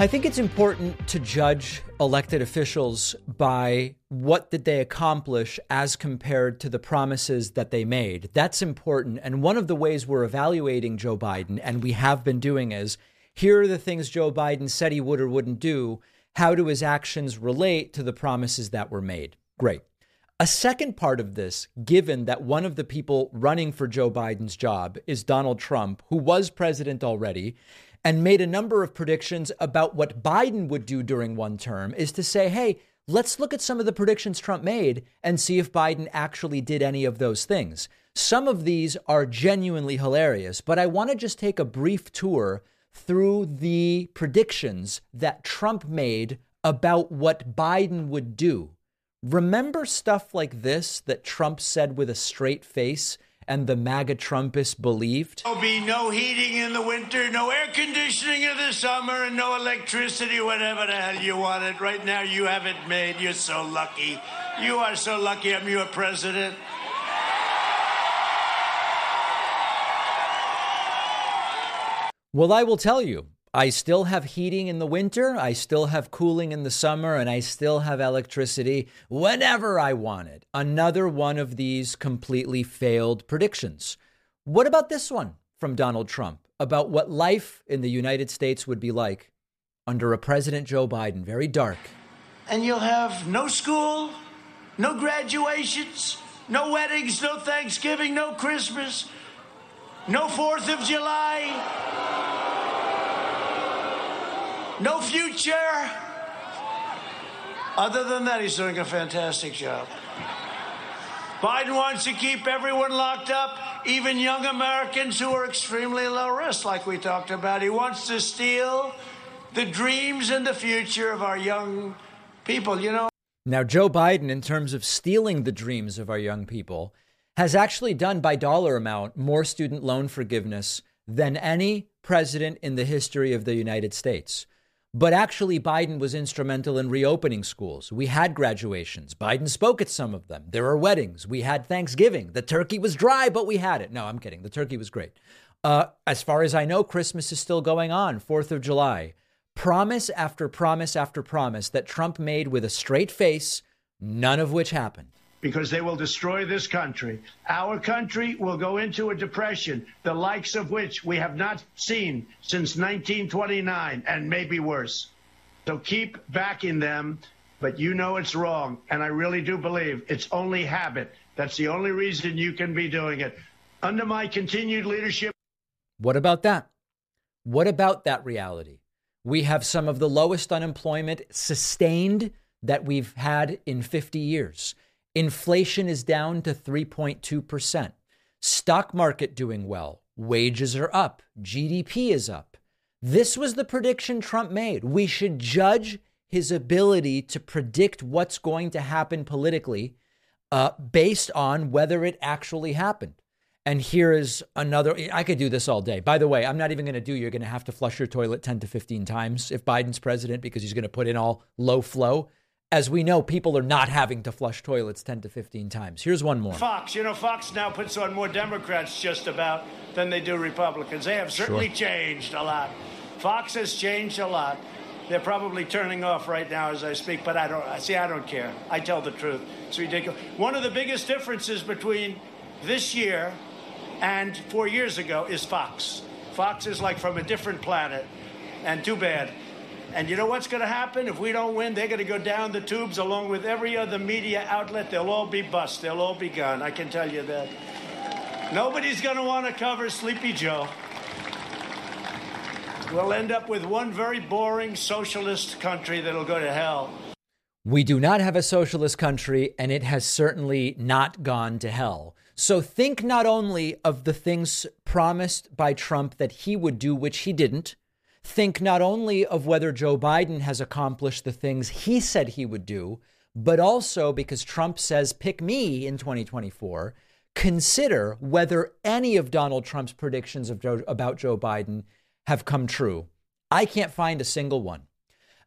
I think it's important to judge elected officials by what did they accomplish as compared to the promises that they made. That's important. And one of the ways we're evaluating Joe Biden, and we have been doing, is here are the things Joe Biden said he would or wouldn't do. How do his actions relate to the promises that were made? Great. A second part of this, given that one of the people running for Joe Biden's job is Donald Trump, who was president already, and made a number of predictions about what Biden would do during one term is to say, hey, let's look at some of the predictions Trump made and see if Biden actually did any of those things. Some of these are genuinely hilarious, but I want to just take a brief tour through the predictions that Trump made about what Biden would do. Remember stuff like this that Trump said with a straight face and the MAGA Trumpists believed? There'll be no heating in the winter, no air conditioning in the summer, and no electricity, whatever the hell you want it. Right now, you have it made. You're so lucky. You are so lucky I'm your president. Well, I will tell you, I still have heating in the winter, I still have cooling in the summer, and I still have electricity whenever I want it. Another one of these completely failed predictions. What about this one from Donald Trump about what life in the United States would be like under a President Joe Biden? Very dark. And you'll have no school, no graduations, no weddings, no Thanksgiving, no Christmas, no 4th of July no future. Other than that, he's doing a fantastic job. Biden wants to keep everyone locked up, even young Americans who are extremely low risk, like we talked about. He wants to steal the dreams and the future of our young people, you know. Now, Joe Biden, in terms of stealing the dreams of our young people, has actually done by dollar amount more student loan forgiveness than any president in the history of the United States. But actually, Biden was instrumental in reopening schools. We had graduations. Biden spoke at some of them. There are weddings. We had Thanksgiving. The turkey was dry, but we had it. No, I'm kidding. The turkey was great. Uh, as far as I know, Christmas is still going on, 4th of July. Promise after promise after promise that Trump made with a straight face, none of which happened because they will destroy this country. Our country will go into a depression, the likes of which we have not seen since 1929 and maybe worse. So keep backing them, but you know it's wrong. And I really do believe it's only habit. That's the only reason you can be doing it. Under my continued leadership. What about that? What about that reality? We have some of the lowest unemployment sustained that we've had in 50 years. Inflation is down to 3.2%. Stock market doing well. Wages are up. GDP is up. This was the prediction Trump made. We should judge his ability to predict what's going to happen politically uh, based on whether it actually happened. And here is another. I could do this all day. By the way, I'm not even going to do. You're going to have to flush your toilet 10 to 15 times if Biden's president because he's going to put in all low flow as we know, people are not having to flush toilets 10 to 15 times. Here's one more. Fox, you know, Fox now puts on more Democrats just about than they do Republicans. They have certainly sure. changed a lot. Fox has changed a lot. They're probably turning off right now as I speak, but I don't see I don't care. I tell the truth. It's ridiculous. One of the biggest differences between this year and 4 years ago is Fox. Fox is like from a different planet. And too bad. And you know what's going to happen? If we don't win, they're going to go down the tubes along with every other media outlet. They'll all be bust. They'll all be gone. I can tell you that. Nobody's going to want to cover Sleepy Joe. We'll end up with one very boring socialist country that'll go to hell. We do not have a socialist country, and it has certainly not gone to hell. So think not only of the things promised by Trump that he would do, which he didn't think not only of whether Joe Biden has accomplished the things he said he would do, but also because Trump says, pick me in 2024, consider whether any of Donald Trump's predictions Joe, about Joe Biden have come true. I can't find a single one.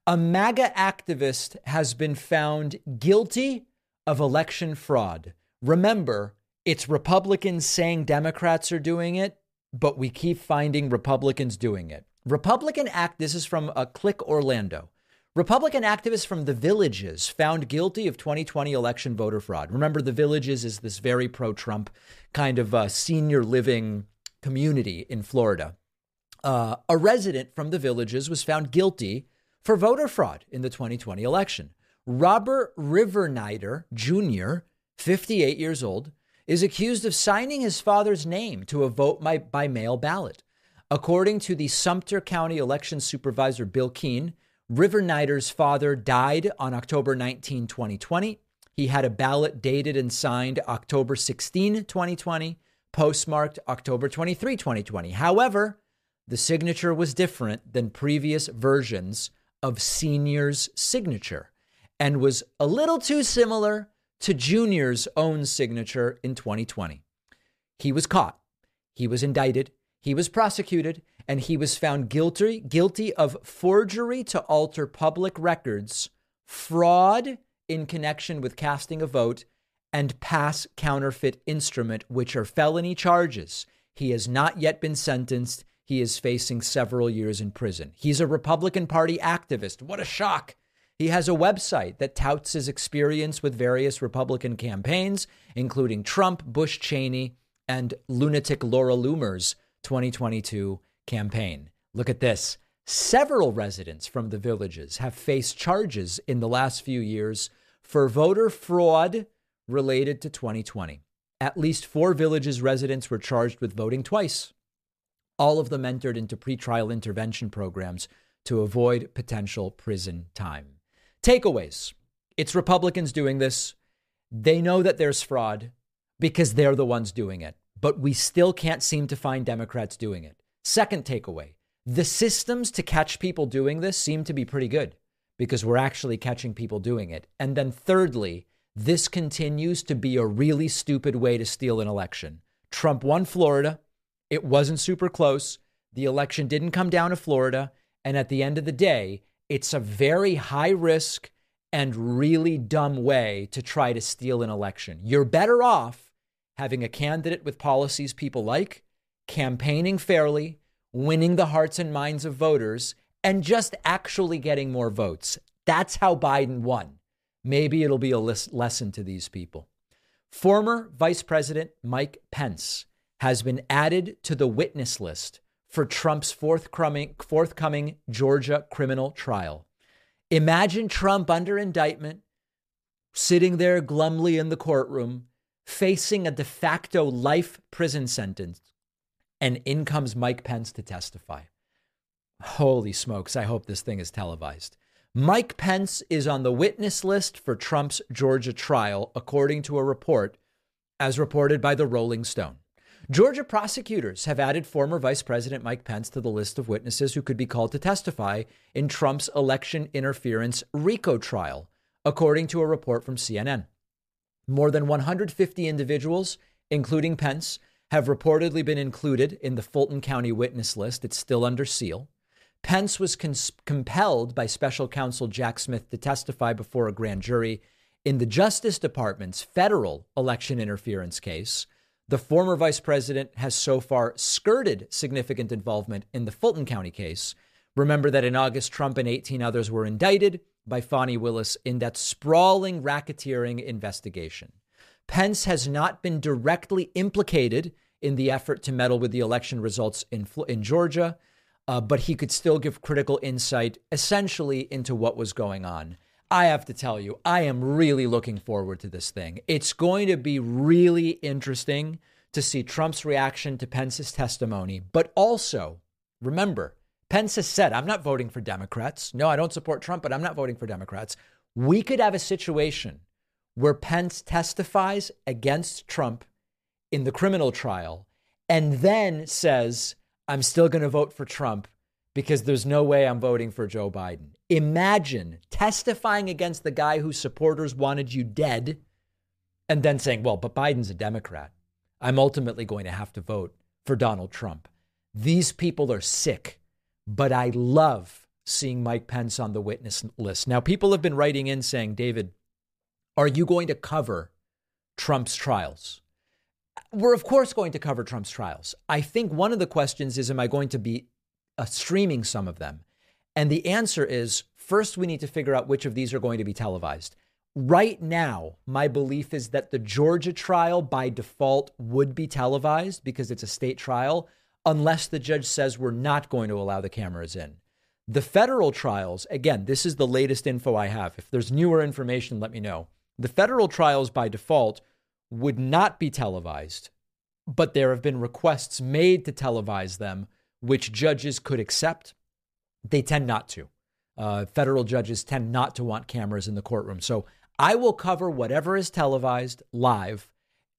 A MAGA activist has been found guilty of election fraud. Remember, it's Republicans saying Democrats are doing it, but we keep finding Republicans doing it. Republican act, this is from a uh, Click Orlando. Republican activists from the Villages found guilty of 2020 election voter fraud. Remember, the Villages is this very pro Trump kind of uh, senior living community in Florida. Uh, a resident from the Villages was found guilty for voter fraud in the 2020 election. Robert Rivernider Jr., 58 years old, is accused of signing his father's name to a vote by, by mail ballot. According to the Sumter County election supervisor Bill Keen, Rivernider's father died on October 19, 2020. He had a ballot dated and signed October 16, 2020, postmarked October 23, 2020. However, the signature was different than previous versions of Senior's signature and was a little too similar to Junior's own signature in 2020. He was caught, he was indicted, he was prosecuted, and he was found guilty guilty of forgery to alter public records, fraud in connection with casting a vote, and pass counterfeit instrument, which are felony charges. He has not yet been sentenced. He is facing several years in prison. He's a Republican Party activist. What a shock. He has a website that touts his experience with various Republican campaigns, including Trump, Bush Cheney, and lunatic Laura Loomer's 2022 campaign. Look at this. Several residents from the villages have faced charges in the last few years for voter fraud related to 2020. At least four villages residents were charged with voting twice. All of them entered into pretrial intervention programs to avoid potential prison time. Takeaways it's Republicans doing this. They know that there's fraud because they're the ones doing it, but we still can't seem to find Democrats doing it. Second takeaway the systems to catch people doing this seem to be pretty good because we're actually catching people doing it. And then, thirdly, this continues to be a really stupid way to steal an election. Trump won Florida. It wasn't super close. The election didn't come down to Florida. And at the end of the day, it's a very high risk and really dumb way to try to steal an election. You're better off having a candidate with policies people like campaigning fairly, winning the hearts and minds of voters, and just actually getting more votes. That's how Biden won. Maybe it'll be a lesson to these people. Former Vice President Mike Pence has been added to the witness list for Trump's forthcoming, forthcoming Georgia criminal trial. Imagine Trump under indictment, sitting there glumly in the courtroom, facing a de facto life prison sentence and in comes Mike Pence to testify. Holy smokes, I hope this thing is televised. Mike Pence is on the witness list for Trump's Georgia trial, according to a report as reported by the Rolling Stone. Georgia prosecutors have added former Vice President Mike Pence to the list of witnesses who could be called to testify in Trump's election interference RICO trial, according to a report from CNN. More than 150 individuals, including Pence, have reportedly been included in the Fulton County witness list. It's still under seal. Pence was cons- compelled by special counsel Jack Smith to testify before a grand jury in the Justice Department's federal election interference case. The former vice president has so far skirted significant involvement in the Fulton County case. Remember that in August, Trump and 18 others were indicted by Fani Willis in that sprawling racketeering investigation. Pence has not been directly implicated in the effort to meddle with the election results in, in Georgia, uh, but he could still give critical insight essentially into what was going on. I have to tell you, I am really looking forward to this thing. It's going to be really interesting to see Trump's reaction to Pence's testimony, but also remember, Pence has said, I'm not voting for Democrats. No, I don't support Trump, but I'm not voting for Democrats. We could have a situation where Pence testifies against Trump in the criminal trial and then says, I'm still going to vote for Trump because there's no way I'm voting for Joe Biden. Imagine testifying against the guy whose supporters wanted you dead and then saying, well, but Biden's a Democrat. I'm ultimately going to have to vote for Donald Trump. These people are sick, but I love seeing Mike Pence on the witness list. Now, people have been writing in saying, David, are you going to cover Trump's trials? We're, of course, going to cover Trump's trials. I think one of the questions is Am I going to be uh, streaming some of them. And the answer is first, we need to figure out which of these are going to be televised. Right now, my belief is that the Georgia trial by default would be televised because it's a state trial, unless the judge says we're not going to allow the cameras in. The federal trials, again, this is the latest info I have. If there's newer information, let me know. The federal trials by default would not be televised, but there have been requests made to televise them, which judges could accept. They tend not to. Uh, federal judges tend not to want cameras in the courtroom. So I will cover whatever is televised live,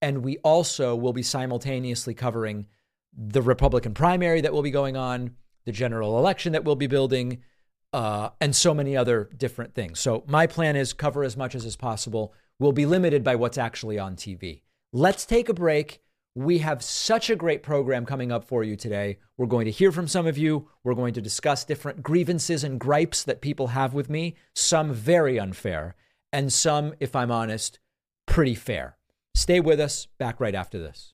and we also will be simultaneously covering the Republican primary that will be going on, the general election that we'll be building, uh, and so many other different things. So my plan is cover as much as is possible. We'll be limited by what's actually on TV. Let's take a break. We have such a great program coming up for you today. We're going to hear from some of you. We're going to discuss different grievances and gripes that people have with me, some very unfair, and some, if I'm honest, pretty fair. Stay with us. Back right after this.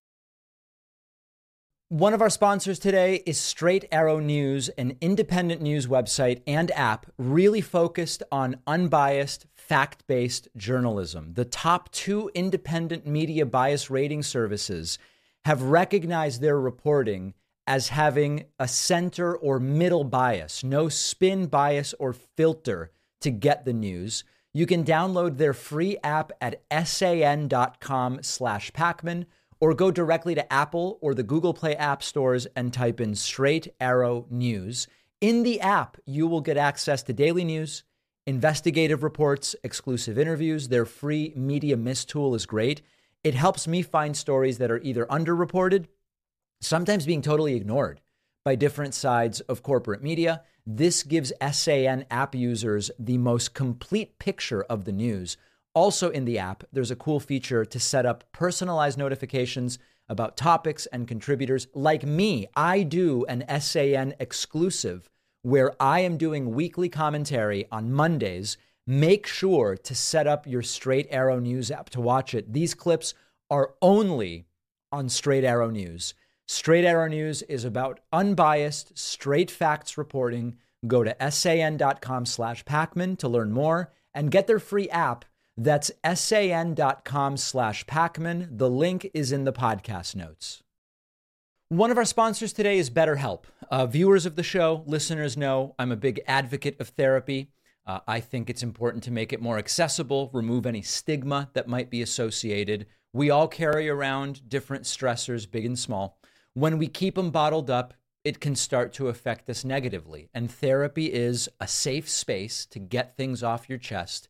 One of our sponsors today is Straight Arrow News, an independent news website and app really focused on unbiased, fact based journalism. The top two independent media bias rating services have recognized their reporting as having a center or middle bias, no spin bias or filter to get the news. You can download their free app at san.com slash Pakman or go directly to Apple or the Google Play app stores and type in Straight Arrow News. In the app, you will get access to daily news, investigative reports, exclusive interviews. Their free Media Miss tool is great. It helps me find stories that are either underreported, sometimes being totally ignored by different sides of corporate media. This gives SAN app users the most complete picture of the news also, in the app, there's a cool feature to set up personalized notifications about topics and contributors. Like me, I do an SAN exclusive where I am doing weekly commentary on Mondays. Make sure to set up your Straight Arrow News app to watch it. These clips are only on Straight Arrow News. Straight Arrow News is about unbiased, straight facts reporting. Go to san.com slash Pakman to learn more and get their free app that's san.com slash Pakman. The link is in the podcast notes. One of our sponsors today is BetterHelp. Uh, viewers of the show, listeners know I'm a big advocate of therapy. Uh, I think it's important to make it more accessible, remove any stigma that might be associated. We all carry around different stressors, big and small. When we keep them bottled up, it can start to affect us negatively. And therapy is a safe space to get things off your chest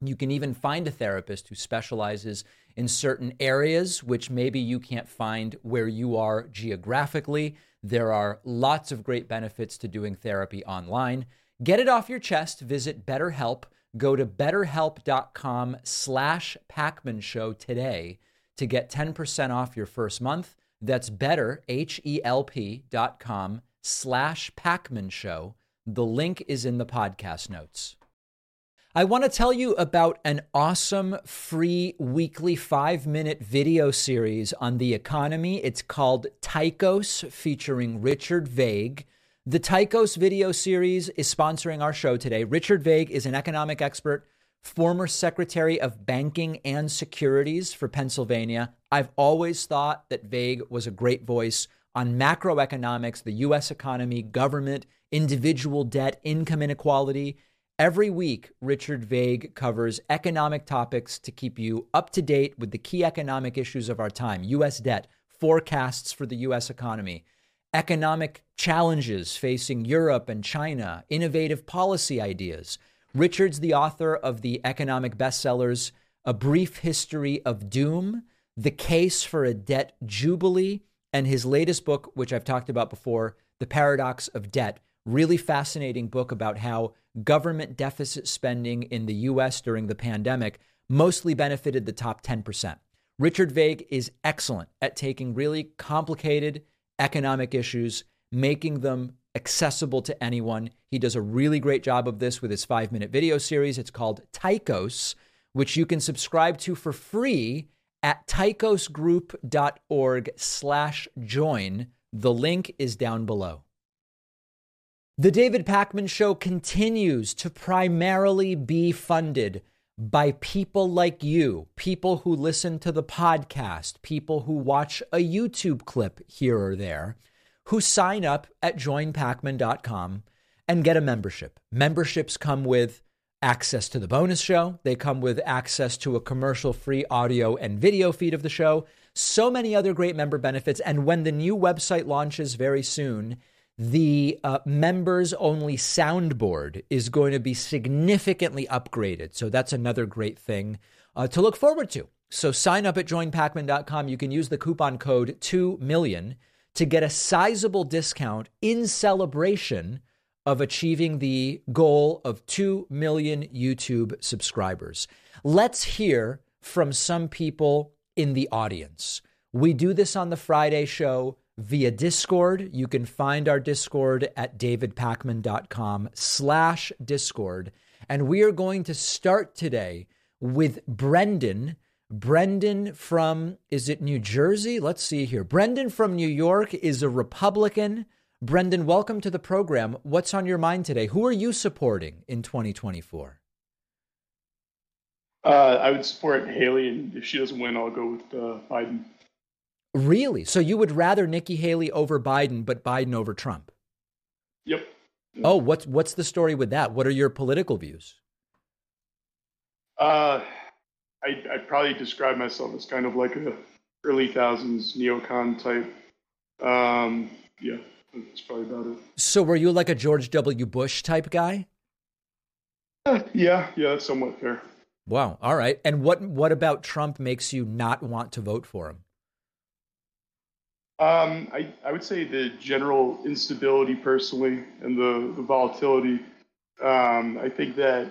You can even find a therapist who specializes in certain areas, which maybe you can't find where you are geographically. There are lots of great benefits to doing therapy online. Get it off your chest. Visit BetterHelp. Go to betterhelp.com slash Pakman Show today to get 10% off your first month. That's better, H-E-L-P dot com slash Pakman Show. The link is in the podcast notes. I want to tell you about an awesome free weekly five minute video series on the economy. It's called Tychos, featuring Richard Vague. The Tychos video series is sponsoring our show today. Richard Vague is an economic expert, former Secretary of Banking and Securities for Pennsylvania. I've always thought that Vague was a great voice on macroeconomics, the U.S. economy, government, individual debt, income inequality Every week, Richard Vague covers economic topics to keep you up to date with the key economic issues of our time U.S. debt, forecasts for the U.S. economy, economic challenges facing Europe and China, innovative policy ideas. Richard's the author of the economic bestsellers A Brief History of Doom, The Case for a Debt Jubilee, and his latest book, which I've talked about before, The Paradox of Debt. Really fascinating book about how government deficit spending in the US during the pandemic mostly benefited the top 10%. Richard Vague is excellent at taking really complicated economic issues, making them accessible to anyone. He does a really great job of this with his five minute video series. It's called Tychos, which you can subscribe to for free at tychosgroup.org slash join. The link is down below. The David Pakman Show continues to primarily be funded by people like you, people who listen to the podcast, people who watch a YouTube clip here or there, who sign up at joinpakman.com and get a membership. Memberships come with access to the bonus show, they come with access to a commercial free audio and video feed of the show, so many other great member benefits. And when the new website launches very soon, the uh, members only soundboard is going to be significantly upgraded. So that's another great thing uh, to look forward to. So sign up at joinpakman.com. You can use the coupon code 2 million to get a sizable discount in celebration of achieving the goal of 2 million YouTube subscribers. Let's hear from some people in the audience. We do this on the Friday show via Discord. You can find our Discord at davidpakman.com slash Discord. And we are going to start today with Brendan. Brendan from, is it New Jersey? Let's see here. Brendan from New York is a Republican. Brendan, welcome to the program. What's on your mind today? Who are you supporting in 2024? Uh, I would support Haley, and if she doesn't win, I'll go with uh, Biden. Really? So you would rather Nikki Haley over Biden, but Biden over Trump? Yep. Oh, what's what's the story with that? What are your political views? Uh, I I probably describe myself as kind of like a early thousands neocon type. Um, yeah, that's probably about it. So were you like a George W. Bush type guy? Uh, yeah, yeah, somewhat fair. Wow. All right. And what what about Trump makes you not want to vote for him? Um, I, I would say the general instability personally and the, the volatility. Um, I think that,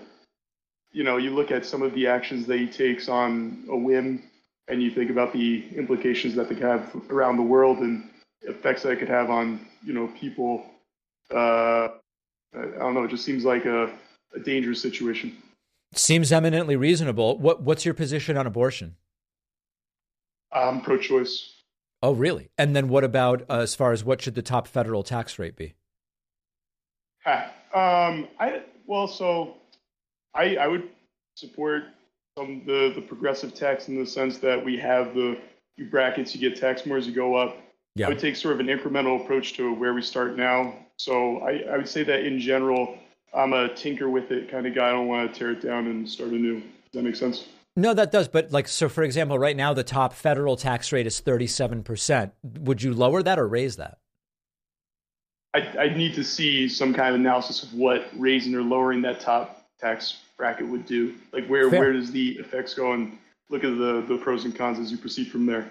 you know, you look at some of the actions that he takes on a whim and you think about the implications that they could have around the world and effects that it could have on, you know, people. Uh, I don't know. It just seems like a, a dangerous situation. Seems eminently reasonable. What, what's your position on abortion? I'm pro-choice. Oh, really? And then what about uh, as far as what should the top federal tax rate be? Um, I well, so I I would support some the the progressive tax in the sense that we have the brackets you get taxed more as you go up. Yeah. I would take sort of an incremental approach to where we start now. So I, I would say that in general, I'm a tinker with it kind of guy. I don't want to tear it down and start anew. Does that make sense? No, that does. But like, so for example, right now the top federal tax rate is 37%. Would you lower that or raise that? I, I need to see some kind of analysis of what raising or lowering that top tax bracket would do. Like, where, where does the effects go? And look at the, the pros and cons as you proceed from there.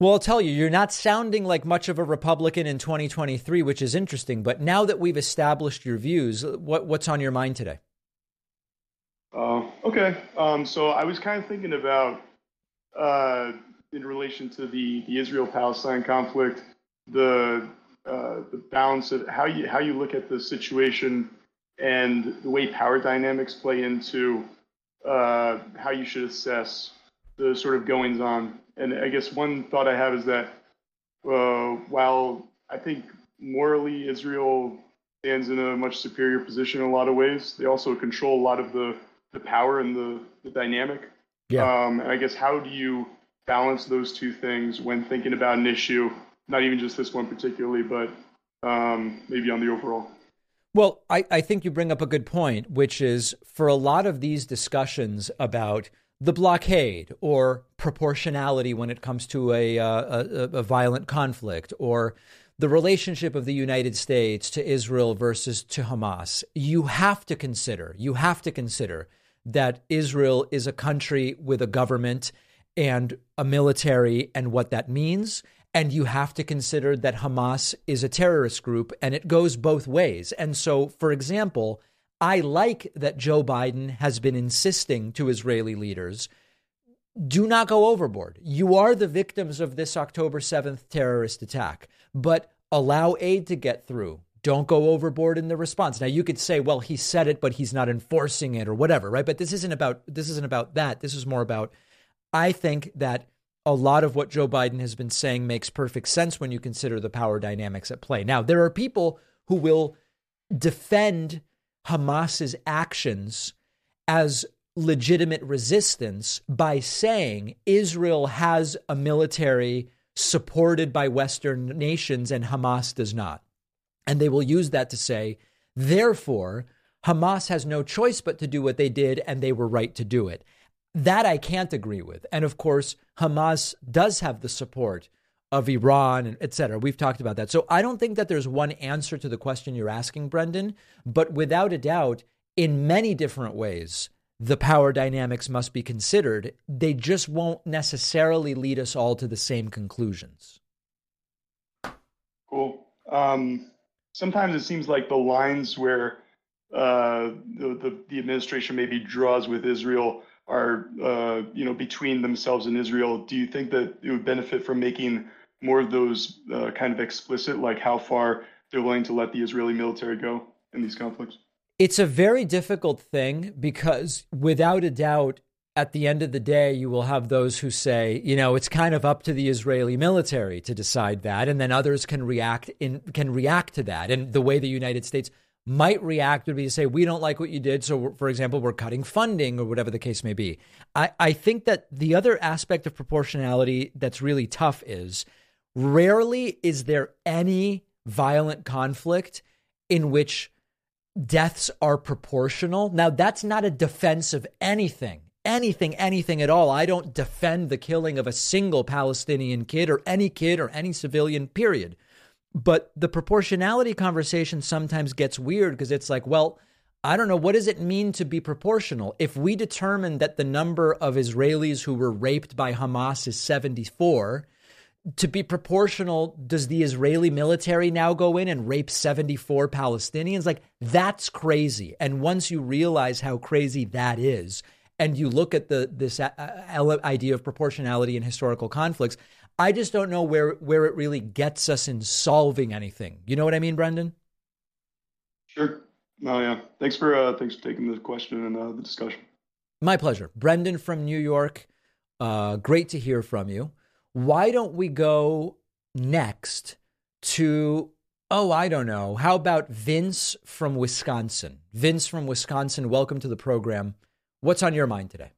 Well, I'll tell you, you're not sounding like much of a Republican in 2023, which is interesting. But now that we've established your views, what, what's on your mind today? Uh, okay. Um, so I was kind of thinking about, uh, in relation to the, the Israel Palestine conflict, the, uh, the balance of how you, how you look at the situation and the way power dynamics play into uh, how you should assess the sort of goings on. And I guess one thought I have is that uh, while I think morally Israel stands in a much superior position in a lot of ways, they also control a lot of the the power and the, the dynamic. Yeah. Um, and I guess how do you balance those two things when thinking about an issue, not even just this one particularly, but um, maybe on the overall? Well, I, I think you bring up a good point, which is for a lot of these discussions about the blockade or proportionality when it comes to a, uh, a, a violent conflict or the relationship of the United States to Israel versus to Hamas, you have to consider, you have to consider that Israel is a country with a government and a military and what that means. And you have to consider that Hamas is a terrorist group and it goes both ways. And so, for example, I like that Joe Biden has been insisting to Israeli leaders do not go overboard. You are the victims of this October 7th terrorist attack, but allow aid to get through. Don't go overboard in the response. Now you could say, well, he said it, but he's not enforcing it or whatever, right? But this isn't about this isn't about that. This is more about I think that a lot of what Joe Biden has been saying makes perfect sense when you consider the power dynamics at play. Now, there are people who will defend Hamas's actions as legitimate resistance by saying Israel has a military supported by Western nations and Hamas does not. And they will use that to say, therefore, Hamas has no choice but to do what they did and they were right to do it. That I can't agree with. And of course, Hamas does have the support of Iran et cetera. We've talked about that. So I don't think that there's one answer to the question you're asking, Brendan, but without a doubt, in many different ways, the power dynamics must be considered. They just won't necessarily lead us all to the same conclusions. Cool. Um, sometimes it seems like the lines where uh, the, the, the administration maybe draws with Israel are uh, you know between themselves and Israel. Do you think that it would benefit from making more of those uh, kind of explicit, like how far they're willing to let the Israeli military go in these conflicts? It's a very difficult thing because, without a doubt, at the end of the day, you will have those who say, you know, it's kind of up to the Israeli military to decide that, and then others can react in can react to that. And the way the United States might react would be to say, we don't like what you did. So, for example, we're cutting funding or whatever the case may be. I, I think that the other aspect of proportionality that's really tough is rarely is there any violent conflict in which deaths are proportional. Now, that's not a defense of anything, anything, anything at all. I don't defend the killing of a single Palestinian kid or any kid or any civilian, period. But the proportionality conversation sometimes gets weird because it's like, well, I don't know. What does it mean to be proportional? If we determine that the number of Israelis who were raped by Hamas is 74, to be proportional, does the Israeli military now go in and rape 74 Palestinians? Like, that's crazy. And once you realize how crazy that is, and you look at the this uh, uh, idea of proportionality in historical conflicts, I just don't know where where it really gets us in solving anything. You know what I mean, Brendan? Sure. Oh yeah. Thanks for uh, thanks for taking the question and uh, the discussion. My pleasure, Brendan from New York. Uh, great to hear from you. Why don't we go next to, oh, I don't know. How about Vince from Wisconsin? Vince from Wisconsin, welcome to the program. What's on your mind today?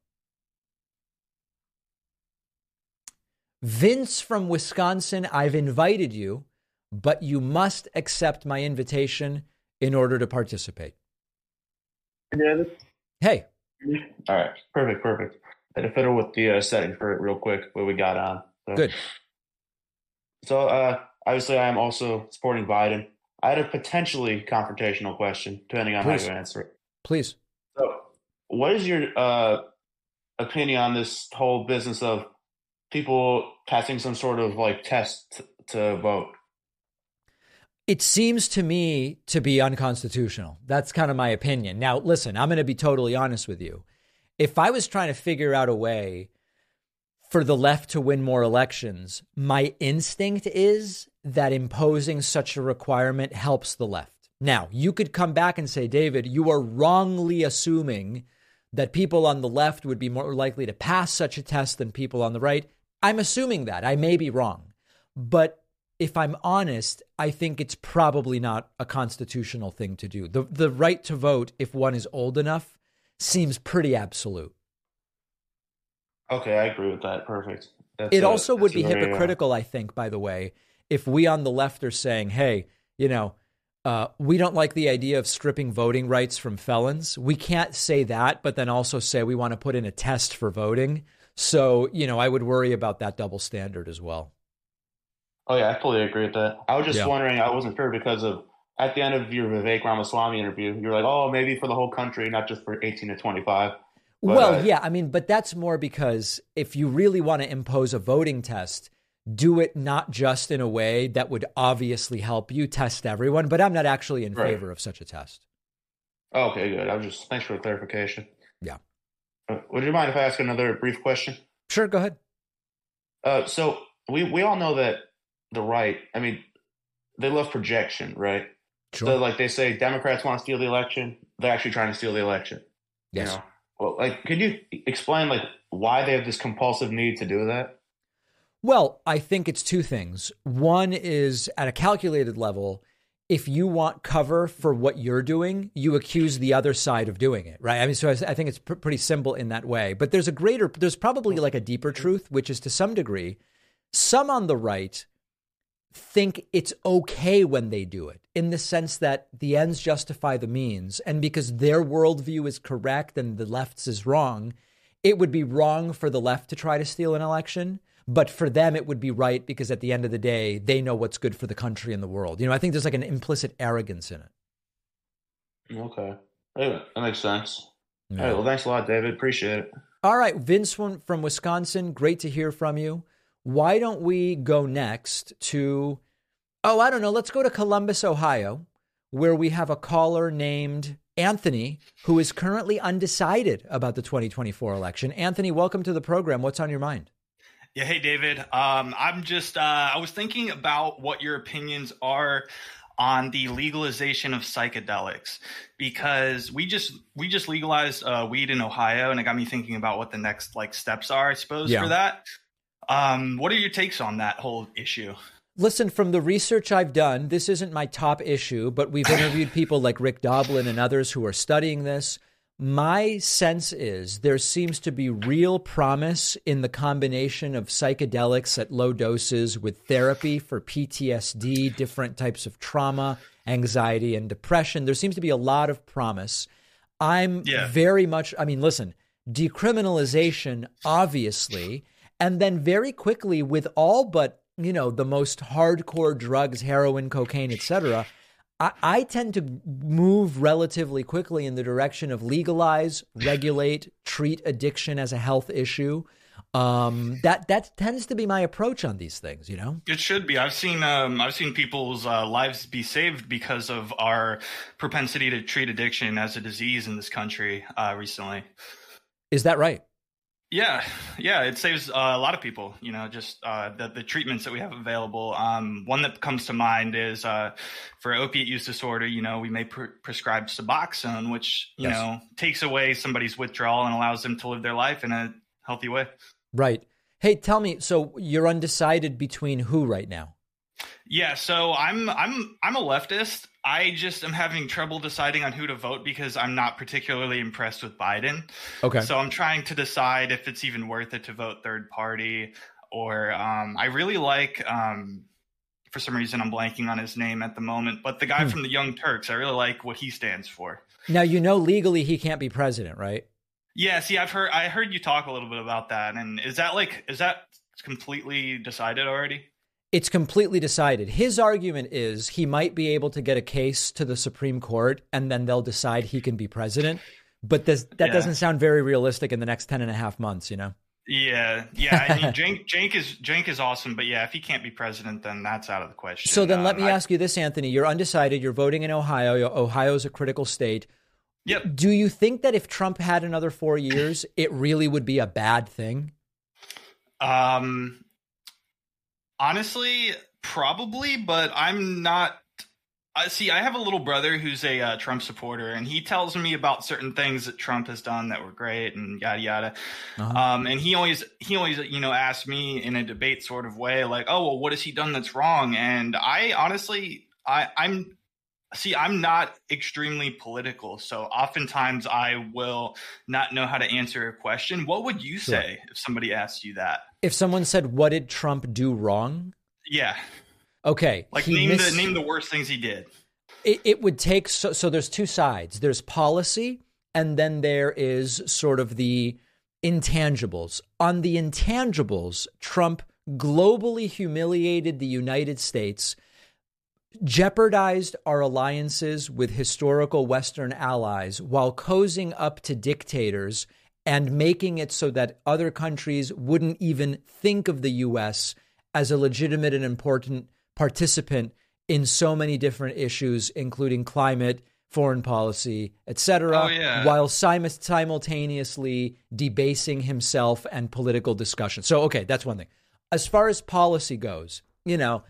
Vince from Wisconsin, I've invited you, but you must accept my invitation in order to participate. Yeah. Hey. All right. Perfect. Perfect. I had to fiddle with the uh, setting for it real quick what we got on. So, Good. So uh, obviously, I am also supporting Biden. I had a potentially confrontational question, depending on Please. how you answer it. Please. What is your uh, opinion on this whole business of people passing some sort of like test to vote? It seems to me to be unconstitutional. That's kind of my opinion. Now, listen, I'm going to be totally honest with you. If I was trying to figure out a way for the left to win more elections, my instinct is that imposing such a requirement helps the left. Now, you could come back and say, David, you are wrongly assuming that people on the left would be more likely to pass such a test than people on the right. I'm assuming that. I may be wrong. But if I'm honest, I think it's probably not a constitutional thing to do. The, the right to vote, if one is old enough, seems pretty absolute. Okay, I agree with that. Perfect. That's it a, also would be uh, hypocritical, I think, by the way, if we on the left are saying, hey, you know, uh, we don't like the idea of stripping voting rights from felons. We can't say that, but then also say we want to put in a test for voting. So, you know, I would worry about that double standard as well. Oh, yeah, I fully agree with that. I was just yeah. wondering, I wasn't sure because of at the end of your Vivek Ramaswamy interview, you're like, oh, maybe for the whole country, not just for 18 to 25. But, well, uh, yeah, I mean, but that's more because if you really want to impose a voting test, do it not just in a way that would obviously help you test everyone, but I'm not actually in right. favor of such a test. Okay, good. I was just thanks for the clarification. Yeah. Uh, would you mind if I ask another brief question? Sure, go ahead. Uh, so we we all know that the right, I mean, they love projection, right? Sure. So like they say, Democrats want to steal the election. They're actually trying to steal the election. Yes. You know? Well, like, could you explain like why they have this compulsive need to do that? Well, I think it's two things. One is at a calculated level, if you want cover for what you're doing, you accuse the other side of doing it, right? I mean, so I, think it's pr- pretty simple in that way. But there's a greater, there's probably like a deeper truth, which is to some degree, some on the right think it's okay when they do it, in the sense that the ends justify the means. And because their worldview is correct and the left's is wrong, it would be wrong for the left to try to steal an election. But for them, it would be right because at the end of the day, they know what's good for the country and the world. You know, I think there's like an implicit arrogance in it. Okay. Anyway, that makes sense. Yeah. All right. Well, thanks a lot, David. Appreciate it. All right. Vince from Wisconsin, great to hear from you. Why don't we go next to, oh, I don't know, let's go to Columbus, Ohio, where we have a caller named Anthony, who is currently undecided about the 2024 election. Anthony, welcome to the program. What's on your mind? Yeah, hey David. Um, I'm just uh, I was thinking about what your opinions are on the legalization of psychedelics because we just we just legalized uh, weed in Ohio, and it got me thinking about what the next like steps are, I suppose, yeah. for that. Um, what are your takes on that whole issue? Listen, from the research I've done, this isn't my top issue, but we've interviewed people like Rick Doblin and others who are studying this. My sense is there seems to be real promise in the combination of psychedelics at low doses with therapy for PTSD, different types of trauma, anxiety, and depression. There seems to be a lot of promise. I'm yeah. very much, I mean, listen, decriminalization, obviously, and then very quickly with all but, you know, the most hardcore drugs, heroin, cocaine, etc I, I tend to move relatively quickly in the direction of legalize, regulate, treat addiction as a health issue. Um, that that tends to be my approach on these things. You know, it should be. I've seen um, I've seen people's uh, lives be saved because of our propensity to treat addiction as a disease in this country uh, recently. Is that right? Yeah, yeah, it saves uh, a lot of people. You know, just uh, the the treatments that we have available. Um, one that comes to mind is uh, for opiate use disorder. You know, we may pre- prescribe Suboxone, which you yes. know takes away somebody's withdrawal and allows them to live their life in a healthy way. Right. Hey, tell me. So you're undecided between who right now? Yeah, so I'm I'm I'm a leftist. I just am having trouble deciding on who to vote because I'm not particularly impressed with Biden. Okay. So I'm trying to decide if it's even worth it to vote third party or um, I really like um, for some reason I'm blanking on his name at the moment, but the guy hmm. from the Young Turks, I really like what he stands for. Now you know legally he can't be president, right? Yeah, see I've heard I heard you talk a little bit about that and is that like is that completely decided already? It's completely decided. His argument is he might be able to get a case to the Supreme Court and then they'll decide he can be president. But this, that yeah. doesn't sound very realistic in the next 10 and a half months, you know? Yeah, yeah. I mean, Cenk, Cenk is Cenk is awesome, but yeah, if he can't be president, then that's out of the question. So then, um, let me I, ask you this, Anthony: You're undecided. You're voting in Ohio. Ohio's a critical state. Yep. Do you think that if Trump had another four years, it really would be a bad thing? Um, Honestly, probably, but I'm not. I see. I have a little brother who's a uh, Trump supporter, and he tells me about certain things that Trump has done that were great, and yada yada. Uh-huh. Um, and he always he always you know asks me in a debate sort of way, like, "Oh, well, what has he done that's wrong?" And I honestly, I I'm see i'm not extremely political so oftentimes i will not know how to answer a question what would you say sure. if somebody asked you that if someone said, "What did Trump do wrong?" Yeah. Okay. Like name miss- the name the worst things he did. It, it would take so so. There's two sides. There's policy, and then there is sort of the intangibles. On the intangibles, Trump globally humiliated the United States, jeopardized our alliances with historical Western allies while cozying up to dictators and making it so that other countries wouldn't even think of the US as a legitimate and important participant in so many different issues, including climate, foreign policy, etc., oh, yeah. while sim- simultaneously debasing himself and political discussion. So, okay, that's one thing. As far as policy goes, you know,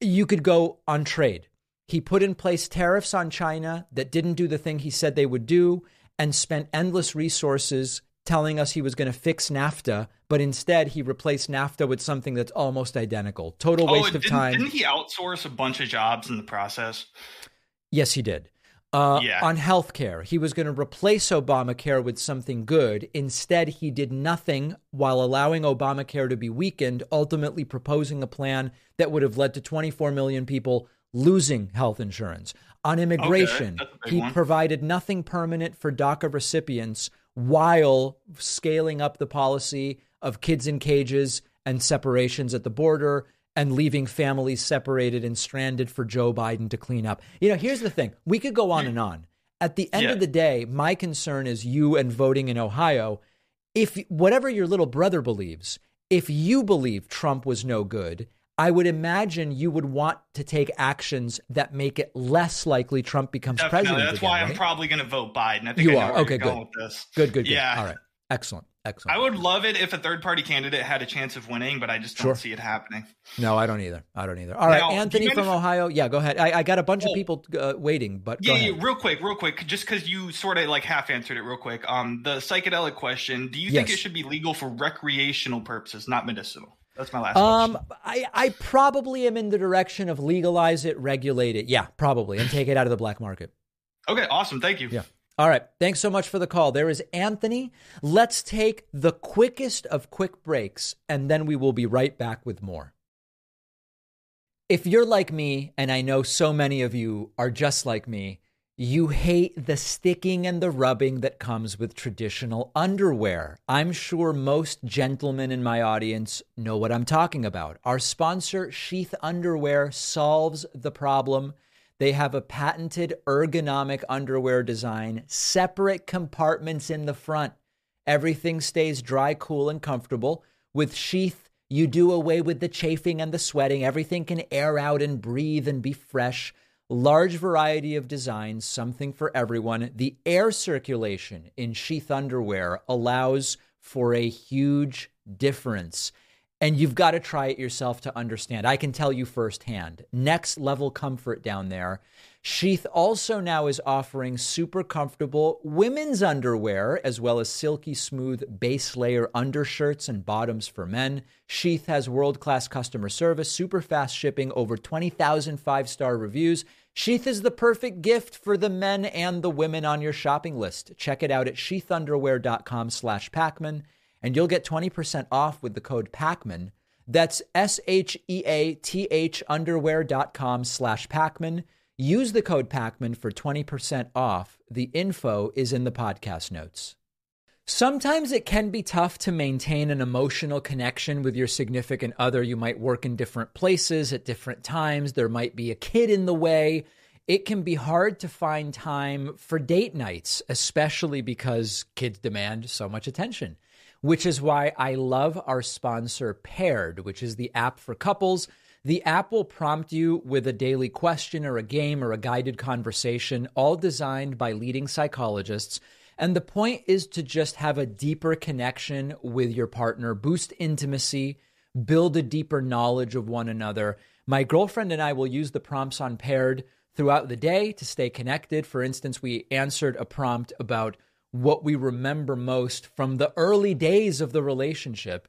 you could go on trade. He put in place tariffs on China that didn't do the thing he said they would do and spent endless resources telling us he was going to fix NAFTA, but instead he replaced NAFTA with something that's almost identical. Total oh, waste of time. Didn't he outsource a bunch of jobs in the process? Yes, he did. Uh, yeah. On healthcare, he was going to replace Obamacare with something good. Instead, he did nothing while allowing Obamacare to be weakened, ultimately proposing a plan that would have led to 24 million people losing health insurance. On immigration, okay, he one. provided nothing permanent for DACA recipients while scaling up the policy of kids in cages and separations at the border and leaving families separated and stranded for Joe Biden to clean up. You know, here's the thing we could go on and on. At the end yeah. of the day, my concern is you and voting in Ohio. If whatever your little brother believes, if you believe Trump was no good, I would imagine you would want to take actions that make it less likely Trump becomes Definitely. president. That's again, why right? I'm probably going to vote Biden. I think you I are okay. Good. good. Good. Good. Yeah. All right. Excellent. Excellent. I would love it if a third party candidate had a chance of winning, but I just don't sure. see it happening. No, I don't either. I don't either. All right, now, Anthony from Ohio. Yeah, go ahead. I, I got a bunch oh, of people uh, waiting, but yeah, yeah, real quick, real quick, just because you sort of like half answered it, real quick. Um, the psychedelic question: Do you yes. think it should be legal for recreational purposes, not medicinal? That's my last um, question. I, I probably am in the direction of legalize it, regulate it. Yeah, probably, and take it out of the black market. Okay, awesome. Thank you. Yeah. All right. Thanks so much for the call. There is Anthony. Let's take the quickest of quick breaks, and then we will be right back with more. If you're like me, and I know so many of you are just like me, you hate the sticking and the rubbing that comes with traditional underwear. I'm sure most gentlemen in my audience know what I'm talking about. Our sponsor, Sheath Underwear, solves the problem they have a patented ergonomic underwear design, separate compartments in the front. Everything stays dry, cool, and comfortable. With Sheath, you do away with the chafing and the sweating. Everything can air out and breathe and be fresh. Large variety of designs, something for everyone. The air circulation in Sheath underwear allows for a huge difference and you've got to try it yourself to understand. I can tell you firsthand. Next level comfort down there. Sheath also now is offering super comfortable women's underwear, as well as silky smooth base layer undershirts and bottoms for men. Sheath has world class customer service, super fast shipping, over 20,000 five star reviews. Sheath is the perfect gift for the men and the women on your shopping list. Check it out at sheathunderwear.com slash and you'll get 20% off with the code Pakman. That's S-H-E-A-T-H underwear.com slash Pakman. Use the code Pakman for 20% off. The info is in the podcast notes. Sometimes it can be tough to maintain an emotional connection with your significant other. You might work in different places at different times. There might be a kid in the way. It can be hard to find time for date nights, especially because kids demand so much attention which is why I love our sponsor, Paired, which is the app for couples. The app will prompt you with a daily question or a game or a guided conversation, all designed by leading psychologists. And the point is to just have a deeper connection with your partner, boost intimacy, build a deeper knowledge of one another. My girlfriend and I will use the prompts on Paired throughout the day to stay connected. For instance, we answered a prompt about what we remember most from the early days of the relationship,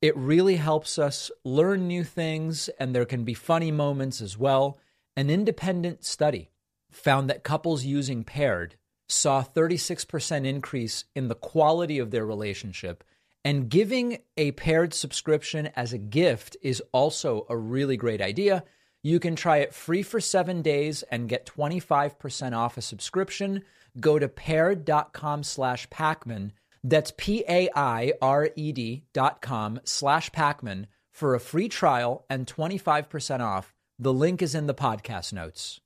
it really helps us learn new things, and there can be funny moments as well. An independent study found that couples using paired saw 36% increase in the quality of their relationship and giving a paired subscription as a gift is also a really great idea. You can try it free for 7 days and get 25% off a subscription go to paired.com slash Pakman. That's P A I R E D dot com slash Pakman for a free trial and 25% off. The link is in the podcast notes.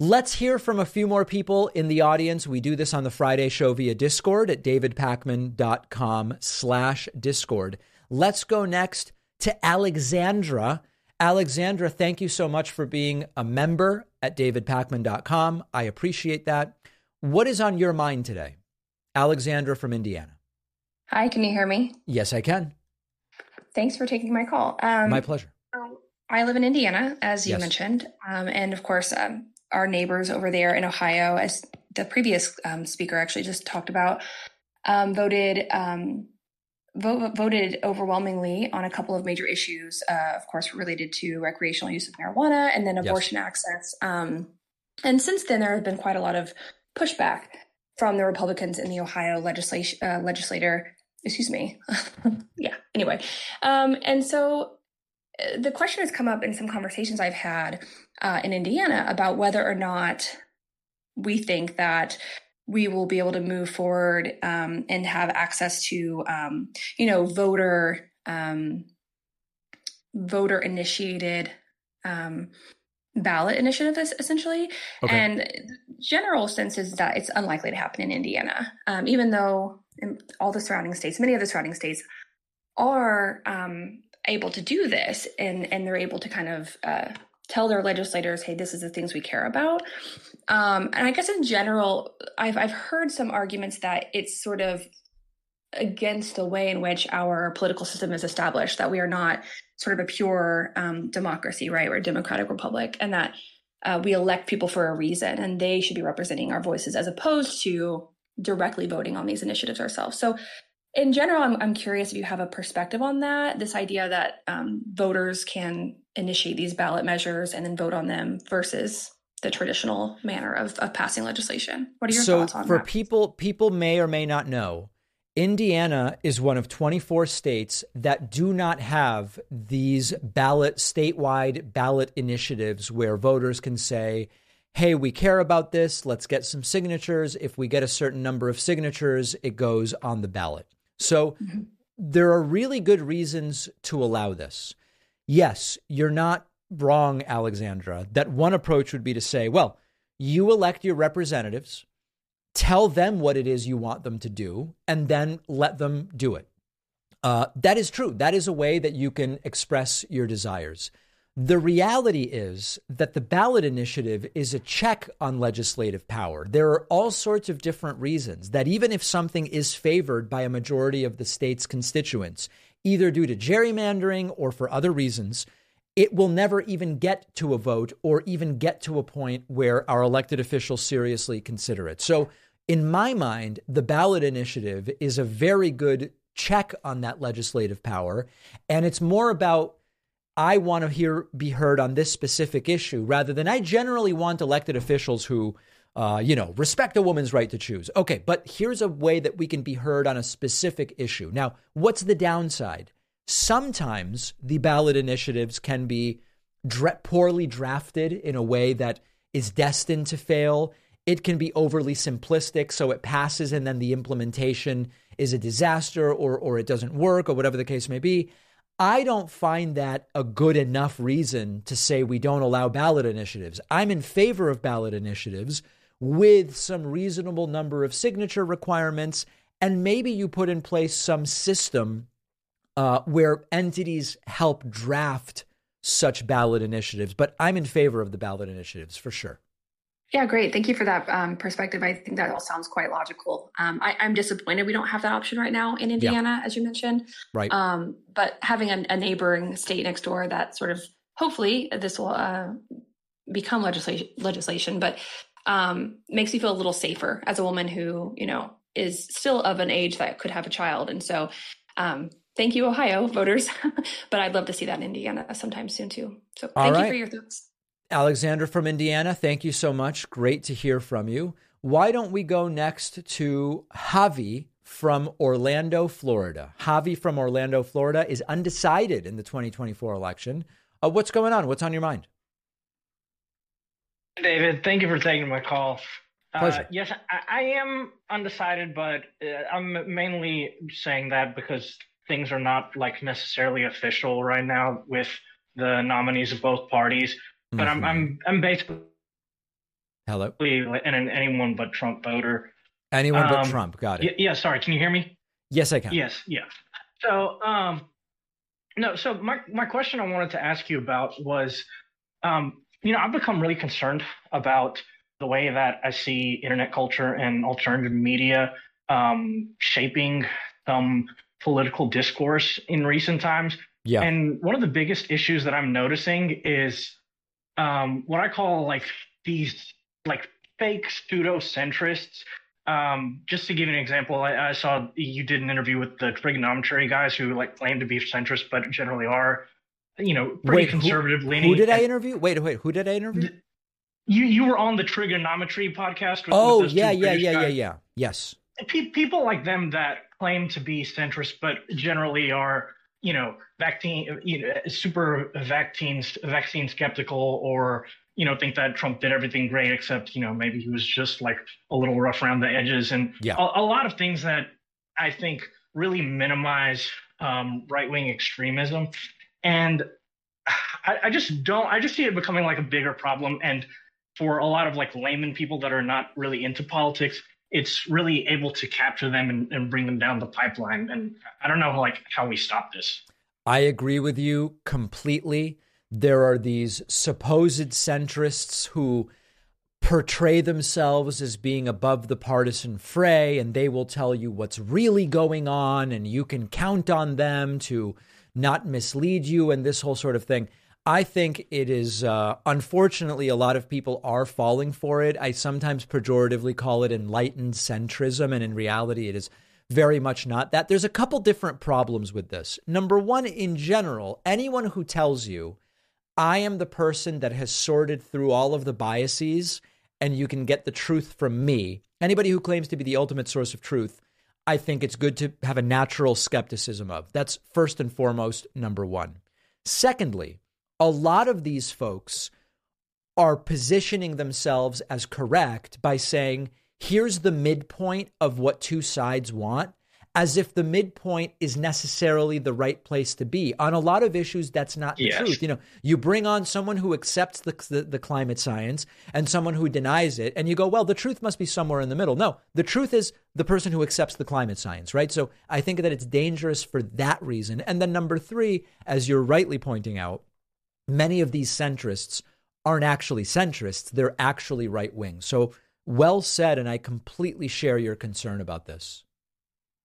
Let's hear from a few more people in the audience. We do this on the Friday show via Discord at davidpakman.com slash Discord. Let's go next to Alexandra Alexandra, thank you so much for being a member at davidpakman.com. I appreciate that. What is on your mind today? Alexandra from Indiana. Hi, can you hear me? Yes, I can. Thanks for taking my call. Um, my pleasure. I live in Indiana, as you yes. mentioned. Um, and of course, um, our neighbors over there in Ohio, as the previous um, speaker actually just talked about, um, voted um, vote, voted overwhelmingly on a couple of major issues, uh, of course, related to recreational use of marijuana and then abortion yes. access. Um, and since then, there have been quite a lot of pushback from the Republicans in the Ohio legislation uh, legislator. Excuse me. yeah. Anyway, um, and so uh, the question has come up in some conversations I've had uh, in Indiana about whether or not we think that we will be able to move forward um, and have access to, um, you know, voter um, voter initiated um, ballot initiatives, essentially. Okay. And general sense is that it's unlikely to happen in Indiana, um, even though all the surrounding states, many of the surrounding states, are um, able to do this, and and they're able to kind of uh, tell their legislators, hey, this is the things we care about. Um, and I guess in general, I've I've heard some arguments that it's sort of against the way in which our political system is established, that we are not sort of a pure um, democracy, right? We're a democratic republic, and that uh, we elect people for a reason, and they should be representing our voices as opposed to directly voting on these initiatives ourselves. So in general, I'm, I'm curious if you have a perspective on that. This idea that um, voters can initiate these ballot measures and then vote on them versus the traditional manner of, of passing legislation. What are your so thoughts on that? for that? people, people may or may not know. Indiana is one of 24 states that do not have these ballot statewide ballot initiatives where voters can say, hey, we care about this. Let's get some signatures. If we get a certain number of signatures, it goes on the ballot. So mm-hmm. there are really good reasons to allow this. Yes, you're not wrong, Alexandra, that one approach would be to say, well, you elect your representatives, tell them what it is you want them to do, and then let them do it. Uh, that is true. That is a way that you can express your desires. The reality is that the ballot initiative is a check on legislative power. There are all sorts of different reasons that even if something is favored by a majority of the state's constituents, either due to gerrymandering or for other reasons, it will never even get to a vote or even get to a point where our elected officials seriously consider it. So, in my mind, the ballot initiative is a very good check on that legislative power. And it's more about I want to hear be heard on this specific issue rather than I generally want elected officials who uh, you know, respect a woman's right to choose. Okay, but here's a way that we can be heard on a specific issue. Now, what's the downside? Sometimes the ballot initiatives can be dra- poorly drafted in a way that is destined to fail. It can be overly simplistic, so it passes and then the implementation is a disaster or, or it doesn't work or whatever the case may be. I don't find that a good enough reason to say we don't allow ballot initiatives. I'm in favor of ballot initiatives with some reasonable number of signature requirements, and maybe you put in place some system uh, where entities help draft such ballot initiatives. But I'm in favor of the ballot initiatives for sure. Yeah, great. Thank you for that um, perspective. I think that all sounds quite logical. Um, I, am disappointed we don't have that option right now in Indiana, yeah. as you mentioned. Right. Um, but having a, a, neighboring state next door that sort of hopefully this will uh, become legislation, legislation, but um, makes me feel a little safer as a woman who you know is still of an age that could have a child. And so, um, thank you, Ohio voters. but I'd love to see that in Indiana sometime soon too. So thank you for your thoughts. Alexander from Indiana, thank you so much. Great to hear from you. Why don't we go next to Javi from Orlando, Florida? Javi from Orlando, Florida is undecided in the 2024 election. Uh, what's going on? What's on your mind? David, thank you for taking my call. Uh, yes, I, I, am undecided, but uh, I'm mainly saying that because things are not like necessarily official right now with the nominees of both parties. But mm-hmm. I'm I'm I'm basically hello and an anyone but Trump voter. Anyone um, but Trump. Got it. Y- yeah. Sorry. Can you hear me? Yes, I can. Yes. Yeah. So um, No, so my, my question I wanted to ask you about was, um, you know, I've become really concerned about the way that I see internet culture and alternative media um, shaping um, political discourse in recent times. Yeah. And one of the biggest issues that I'm noticing is um, what I call like these like fake pseudo centrists. Um, just to give you an example, I, I, saw you did an interview with the Triggernometry guys who like claim to be centrist, but generally are, you know, pretty wait, conservative who, leaning. Who did I interview? Wait, wait, who did I interview? You you were on the Triggernometry podcast. With, oh with yeah, yeah, yeah, yeah, yeah. Yes. People like them that claim to be centrist, but generally are you know vaccine you know super vaccine vaccine skeptical or you know think that Trump did everything great except you know maybe he was just like a little rough around the edges. And yeah. a, a lot of things that I think really minimize um, right wing extremism. And I, I just don't I just see it becoming like a bigger problem. And for a lot of like layman people that are not really into politics, it's really able to capture them and, and bring them down the pipeline. And I don't know like how we stop this. I agree with you completely. There are these supposed centrists who portray themselves as being above the partisan fray, and they will tell you what's really going on, and you can count on them to not mislead you, and this whole sort of thing. I think it is, uh, unfortunately, a lot of people are falling for it. I sometimes pejoratively call it enlightened centrism, and in reality, it is very much not that. There's a couple different problems with this. Number one, in general, anyone who tells you, I am the person that has sorted through all of the biases and you can get the truth from me, anybody who claims to be the ultimate source of truth, I think it's good to have a natural skepticism of. That's first and foremost, number one. Secondly, a lot of these folks are positioning themselves as correct by saying, here's the midpoint of what two sides want, as if the midpoint is necessarily the right place to be. On a lot of issues, that's not the yes. truth. You know, you bring on someone who accepts the, the, the, climate science and someone who denies it, and you go, well, the truth must be somewhere in the middle. No, the truth is the person who accepts the climate science, right? So I think that it's dangerous for that reason. And then number three, as you're rightly pointing out, many of these centrists aren't actually centrists, they're actually right wing. So well said, and I completely share your concern about this.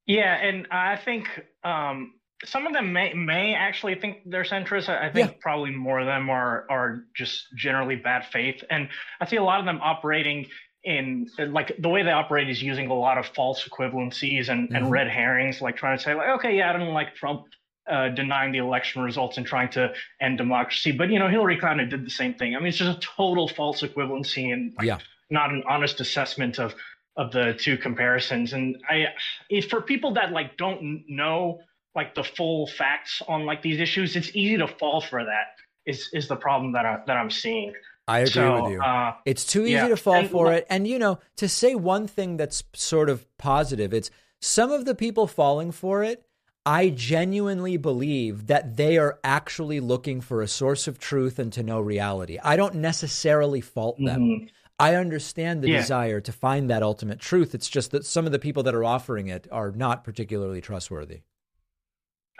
Yeah, and I think um, some of them may may actually think they're centrist. I think yeah. probably more of them are are just generally bad faith, and I see a lot of them operating in like the way they operate is using a lot of false equivalencies and, mm-hmm. and red herrings, like trying to say like, okay, yeah, I don't like Trump uh, denying the election results and trying to end democracy. But you know, Hillary Clinton did the same thing. I mean, it's just a total false equivalency and like, yeah. not an honest assessment of of the two comparisons. And I, if for people that like don't know like the full facts on like these issues, it's easy to fall for that. Is is the problem that I that I'm seeing. I agree so, with you. Uh, it's too easy yeah. to fall and, for it. And you know, to say one thing that's sort of positive, it's some of the people falling for it I genuinely believe that they are actually looking for a source of truth and to know reality. I don't necessarily fault them. Mm-hmm. I understand the yeah. desire to find that ultimate truth. It's just that some of the people that are offering it are not particularly trustworthy.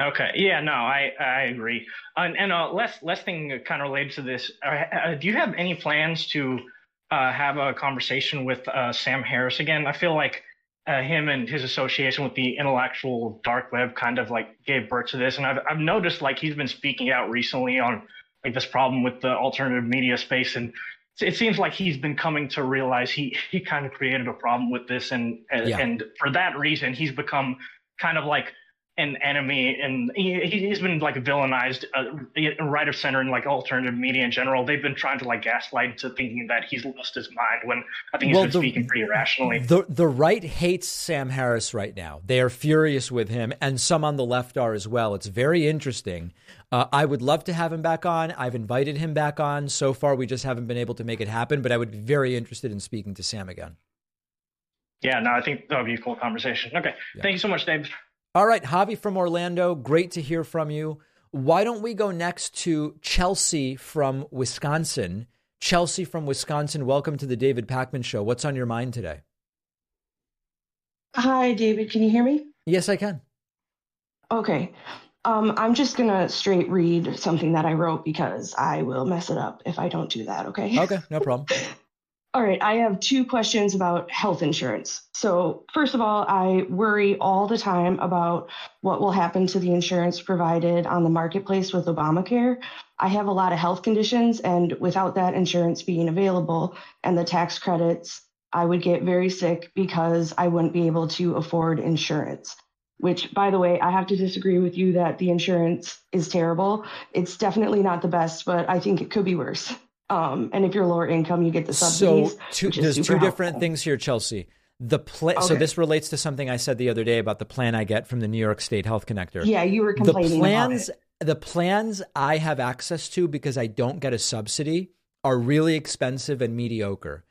Okay. Yeah. No, I I agree. And, and uh, last last thing kind of related to this. Uh, uh, do you have any plans to uh, have a conversation with uh, Sam Harris again? I feel like uh, him and his association with the intellectual dark web kind of like gave birth to this. And I've, I've noticed like he's been speaking out recently on like this problem with the alternative media space. And it seems like he's been coming to realize he, he kind of created a problem with this. And, yeah. and for that reason, he's become kind of like an enemy and he, has been like villainized uh, right of center in like alternative media in general. They've been trying to like gaslight into thinking that he's lost his mind when i think he's well, been the, speaking pretty rationally. the, the right hates sam harris right now. They are furious with him and some on the left are as well. It's very interesting. Uh, i would love to have him back on. I've invited him back on. So far we just haven't been able to make it happen but i would be very interested in speaking to sam again. Yeah no i think that would be a cool conversation. Okay. Yeah. thank you so much dave all right, Javi from Orlando, great to hear from you. Why don't we go next to Chelsea from Wisconsin? Chelsea from Wisconsin, welcome to the David Pakman Show. What's on your mind today? Hi, David. Can you hear me? Yes, I can. Okay. Um, I'm just gonna straight read something that I wrote because I will mess it up if I don't do that. Okay. Okay, no problem. all right, I have two questions about health insurance. So, first of all, I worry all the time about what will happen to the insurance provided on the marketplace with Obamacare. I have a lot of health conditions, and without that insurance being available and the tax credits, I would get very sick because I wouldn't be able to afford insurance. Which, by the way, I have to disagree with you that the insurance is terrible. It's definitely not the best, but I think it could be worse. Um, and if you're lower income, you get the subsidies. So two, there's two helpful. different things here, Chelsea. The pla- okay. so this relates to something I said the other day about the plan I get from the New York State Health Connector. Yeah, you were complaining the plans, about it. The plans I have access to because I don't get a subsidy are really expensive and mediocre.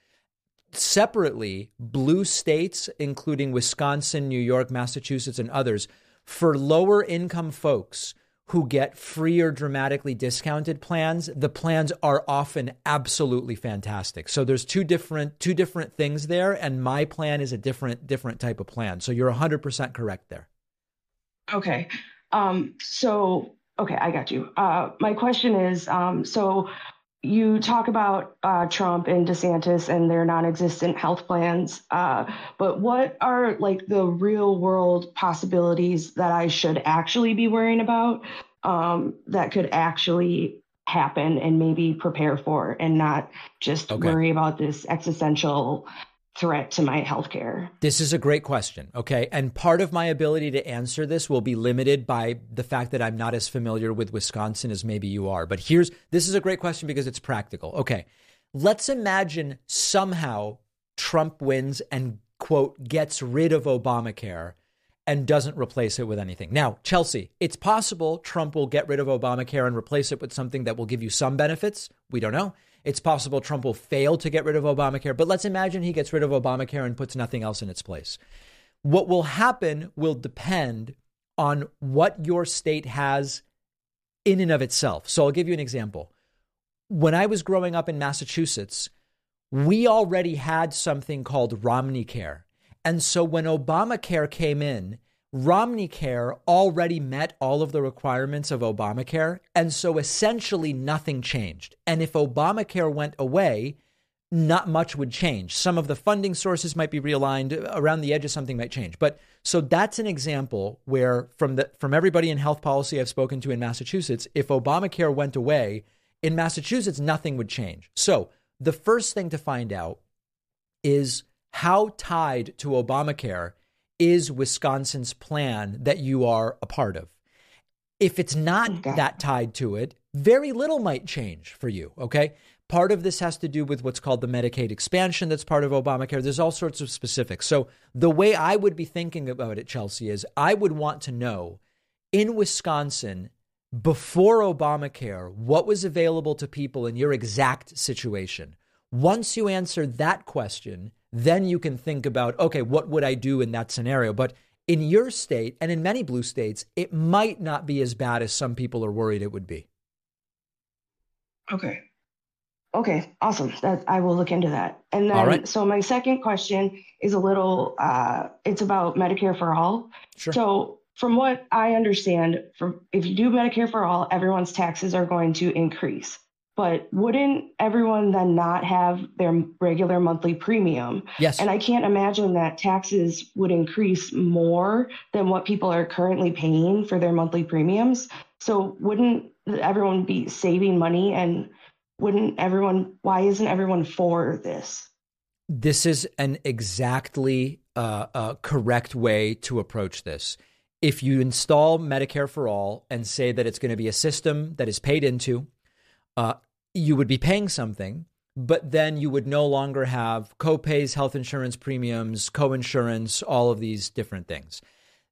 Separately, blue states, including Wisconsin, New York, Massachusetts, and others, for lower income folks who get free or dramatically discounted plans, the plans are often absolutely fantastic. So there's two different two different things there and my plan is a different different type of plan. So you're 100% correct there. Okay. Um so okay, I got you. Uh my question is um so you talk about uh, Trump and DeSantis and their non-existent health plans, uh, but what are like the real world possibilities that I should actually be worrying about um, that could actually happen and maybe prepare for, and not just okay. worry about this existential threat to my healthcare? This is a great question. Okay. And part of my ability to answer this will be limited by the fact that I'm not as familiar with Wisconsin as maybe you are. But here's this is a great question because it's practical. Okay. Let's imagine somehow Trump wins and, quote, gets rid of Obamacare and doesn't replace it with anything. Now, Chelsea, it's possible Trump will get rid of Obamacare and replace it with something that will give you some benefits. We don't know. It's possible Trump will fail to get rid of Obamacare, but let's imagine he gets rid of Obamacare and puts nothing else in its place. What will happen will depend on what your state has in and of itself. So I'll give you an example. When I was growing up in Massachusetts, we already had something called Romney Care. And so when Obamacare came in, Romney Care already met all of the requirements of Obamacare. And so essentially nothing changed. And if Obamacare went away, not much would change. Some of the funding sources might be realigned around the edges, something might change. But so that's an example where from the from everybody in health policy I've spoken to in Massachusetts, if Obamacare went away, in Massachusetts, nothing would change. So the first thing to find out is how tied to Obamacare is Wisconsin's plan that you are a part of. If it's not okay. that tied to it, very little might change for you. Okay. Part of this has to do with what's called the Medicaid expansion that's part of Obamacare. There's all sorts of specifics. So, the way I would be thinking about it, Chelsea, is I would want to know in Wisconsin, before Obamacare, what was available to people in your exact situation. Once you answer that question, then you can think about, okay, what would I do in that scenario? But in your state and in many blue states, it might not be as bad as some people are worried it would be. Okay. Okay, awesome. That I will look into that. And then, so my second question is a little. Uh, it's about Medicare for all. Sure. So, from what I understand, from if you do Medicare for all, everyone's taxes are going to increase. But wouldn't everyone then not have their regular monthly premium? Yes. And I can't imagine that taxes would increase more than what people are currently paying for their monthly premiums. So wouldn't everyone be saving money and wouldn't everyone why isn't everyone for this? This is an exactly uh, uh, correct way to approach this. If you install Medicare for all and say that it's going to be a system that is paid into, uh, you would be paying something, but then you would no longer have copays, health insurance premiums, co-insurance, all of these different things.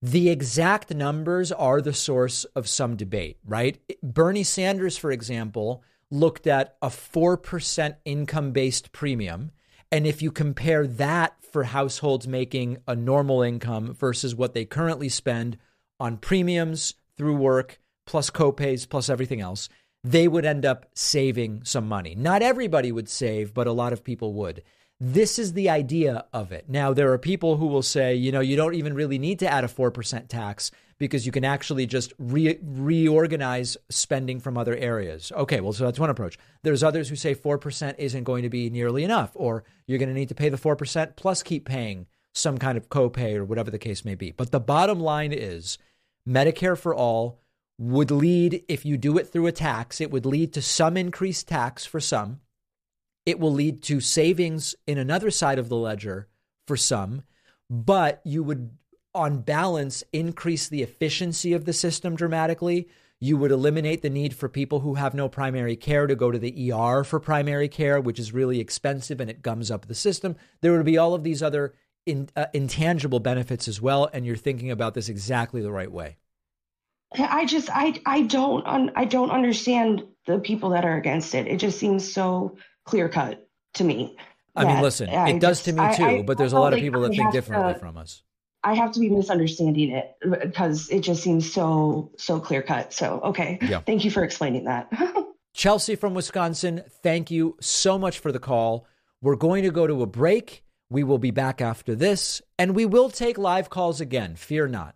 The exact numbers are the source of some debate, right? Bernie Sanders, for example, looked at a 4% income based premium. And if you compare that for households making a normal income versus what they currently spend on premiums through work, plus copays, plus everything else, they would end up saving some money. Not everybody would save, but a lot of people would. This is the idea of it. Now, there are people who will say, you know, you don't even really need to add a 4% tax because you can actually just re- reorganize spending from other areas. Okay, well, so that's one approach. There's others who say 4% isn't going to be nearly enough, or you're going to need to pay the 4% plus keep paying some kind of copay or whatever the case may be. But the bottom line is Medicare for all would lead, if you do it through a tax, it would lead to some increased tax for some. It will lead to savings in another side of the ledger for some, but you would, on balance, increase the efficiency of the system dramatically. You would eliminate the need for people who have no primary care to go to the ER for primary care, which is really expensive and it gums up the system. There would be all of these other in, uh, intangible benefits as well, and you're thinking about this exactly the right way. I just I I don't un, I don't understand the people that are against it. It just seems so clear cut to me. I mean, listen, I it does just, to me too, I, but there's a lot like, of people that think differently to, from us. I have to be misunderstanding it because it just seems so so clear cut. So okay, yeah. thank you for explaining that. Chelsea from Wisconsin, thank you so much for the call. We're going to go to a break. We will be back after this, and we will take live calls again. Fear not.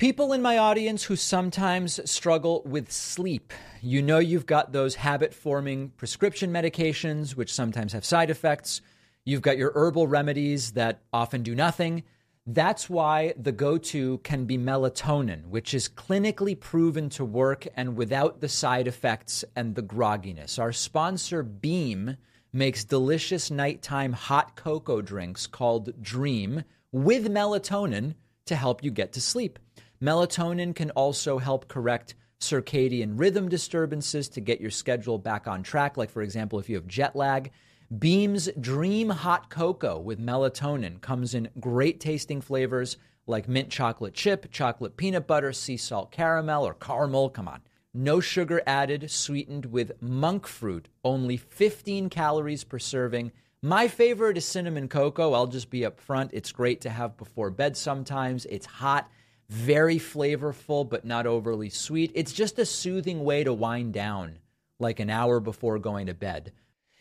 People in my audience who sometimes struggle with sleep. You know, you've got those habit forming prescription medications, which sometimes have side effects. You've got your herbal remedies that often do nothing. That's why the go to can be melatonin, which is clinically proven to work and without the side effects and the grogginess. Our sponsor, Beam, makes delicious nighttime hot cocoa drinks called Dream with melatonin to help you get to sleep. Melatonin can also help correct circadian rhythm disturbances to get your schedule back on track. Like, for example, if you have jet lag, Beam's Dream Hot Cocoa with melatonin comes in great tasting flavors like mint chocolate chip, chocolate peanut butter, sea salt caramel, or caramel. Come on. No sugar added, sweetened with monk fruit, only 15 calories per serving. My favorite is cinnamon cocoa. I'll just be upfront. It's great to have before bed sometimes. It's hot very flavorful, but not overly sweet. It's just a soothing way to wind down, like an hour before going to bed.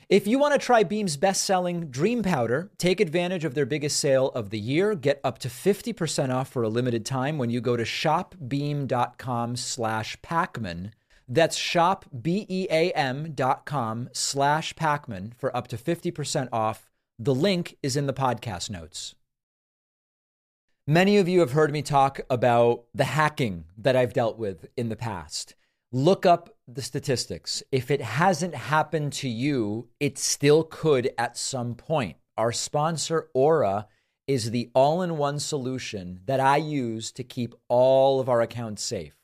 If you want to try Beam's best selling Dream Powder, take advantage of their biggest sale of the year. Get up to 50% off for a limited time when you go to shopbeam.com slash Pakman. That's shopbeam.com slash Pakman for up to 50% off. The link is in the podcast notes. Many of you have heard me talk about the hacking that I've dealt with in the past. Look up the statistics. If it hasn't happened to you, it still could at some point. Our sponsor, Aura, is the all in one solution that I use to keep all of our accounts safe.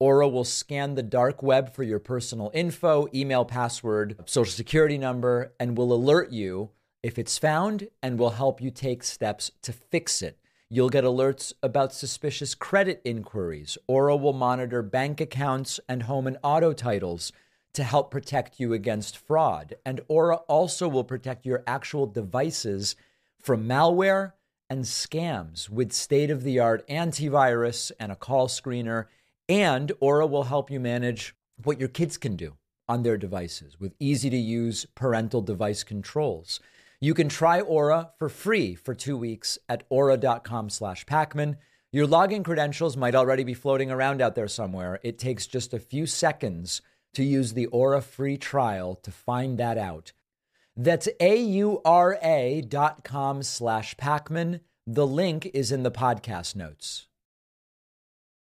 Aura will scan the dark web for your personal info, email, password, social security number, and will alert you if it's found and will help you take steps to fix it. You'll get alerts about suspicious credit inquiries. Aura will monitor bank accounts and home and auto titles to help protect you against fraud. And Aura also will protect your actual devices from malware and scams with state of the art antivirus and a call screener. And Aura will help you manage what your kids can do on their devices with easy to use parental device controls. You can try Aura for free for two weeks at aura.com slash Pakman. Your login credentials might already be floating around out there somewhere. It takes just a few seconds to use the Aura free trial to find that out. That's A-U-R-A dot com slash Pakman. The link is in the podcast notes.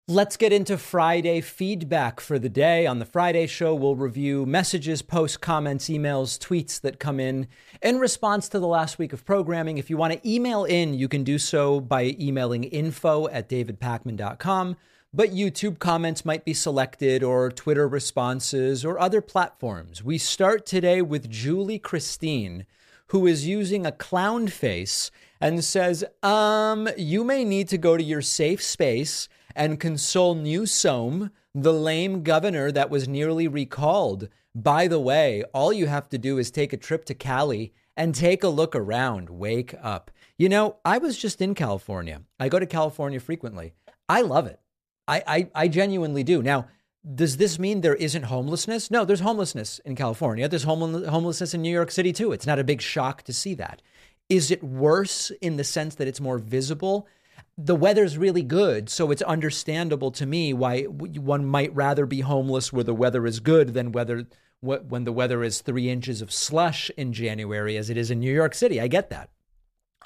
Let's get into Friday feedback for the day. On the Friday show, we'll review messages, posts, comments, emails, tweets that come in in response to the last week of programming. If you want to email in, you can do so by emailing info at davidpakman.com. But YouTube comments might be selected, or Twitter responses, or other platforms. We start today with Julie Christine, who is using a clown face and says, Um, you may need to go to your safe space and console Newsom, the lame governor that was nearly recalled. By the way, all you have to do is take a trip to Cali and take a look around. Wake up. You know, I was just in California. I go to California frequently. I love it. I, I, I genuinely do. Now, does this mean there isn't homelessness? No, there's homelessness in California. There's homelessness in New York City too. It's not a big shock to see that. Is it worse in the sense that it's more visible? The weather's really good, so it's understandable to me why one might rather be homeless where the weather is good than whether when the weather is three inches of slush in January, as it is in New York City. I get that,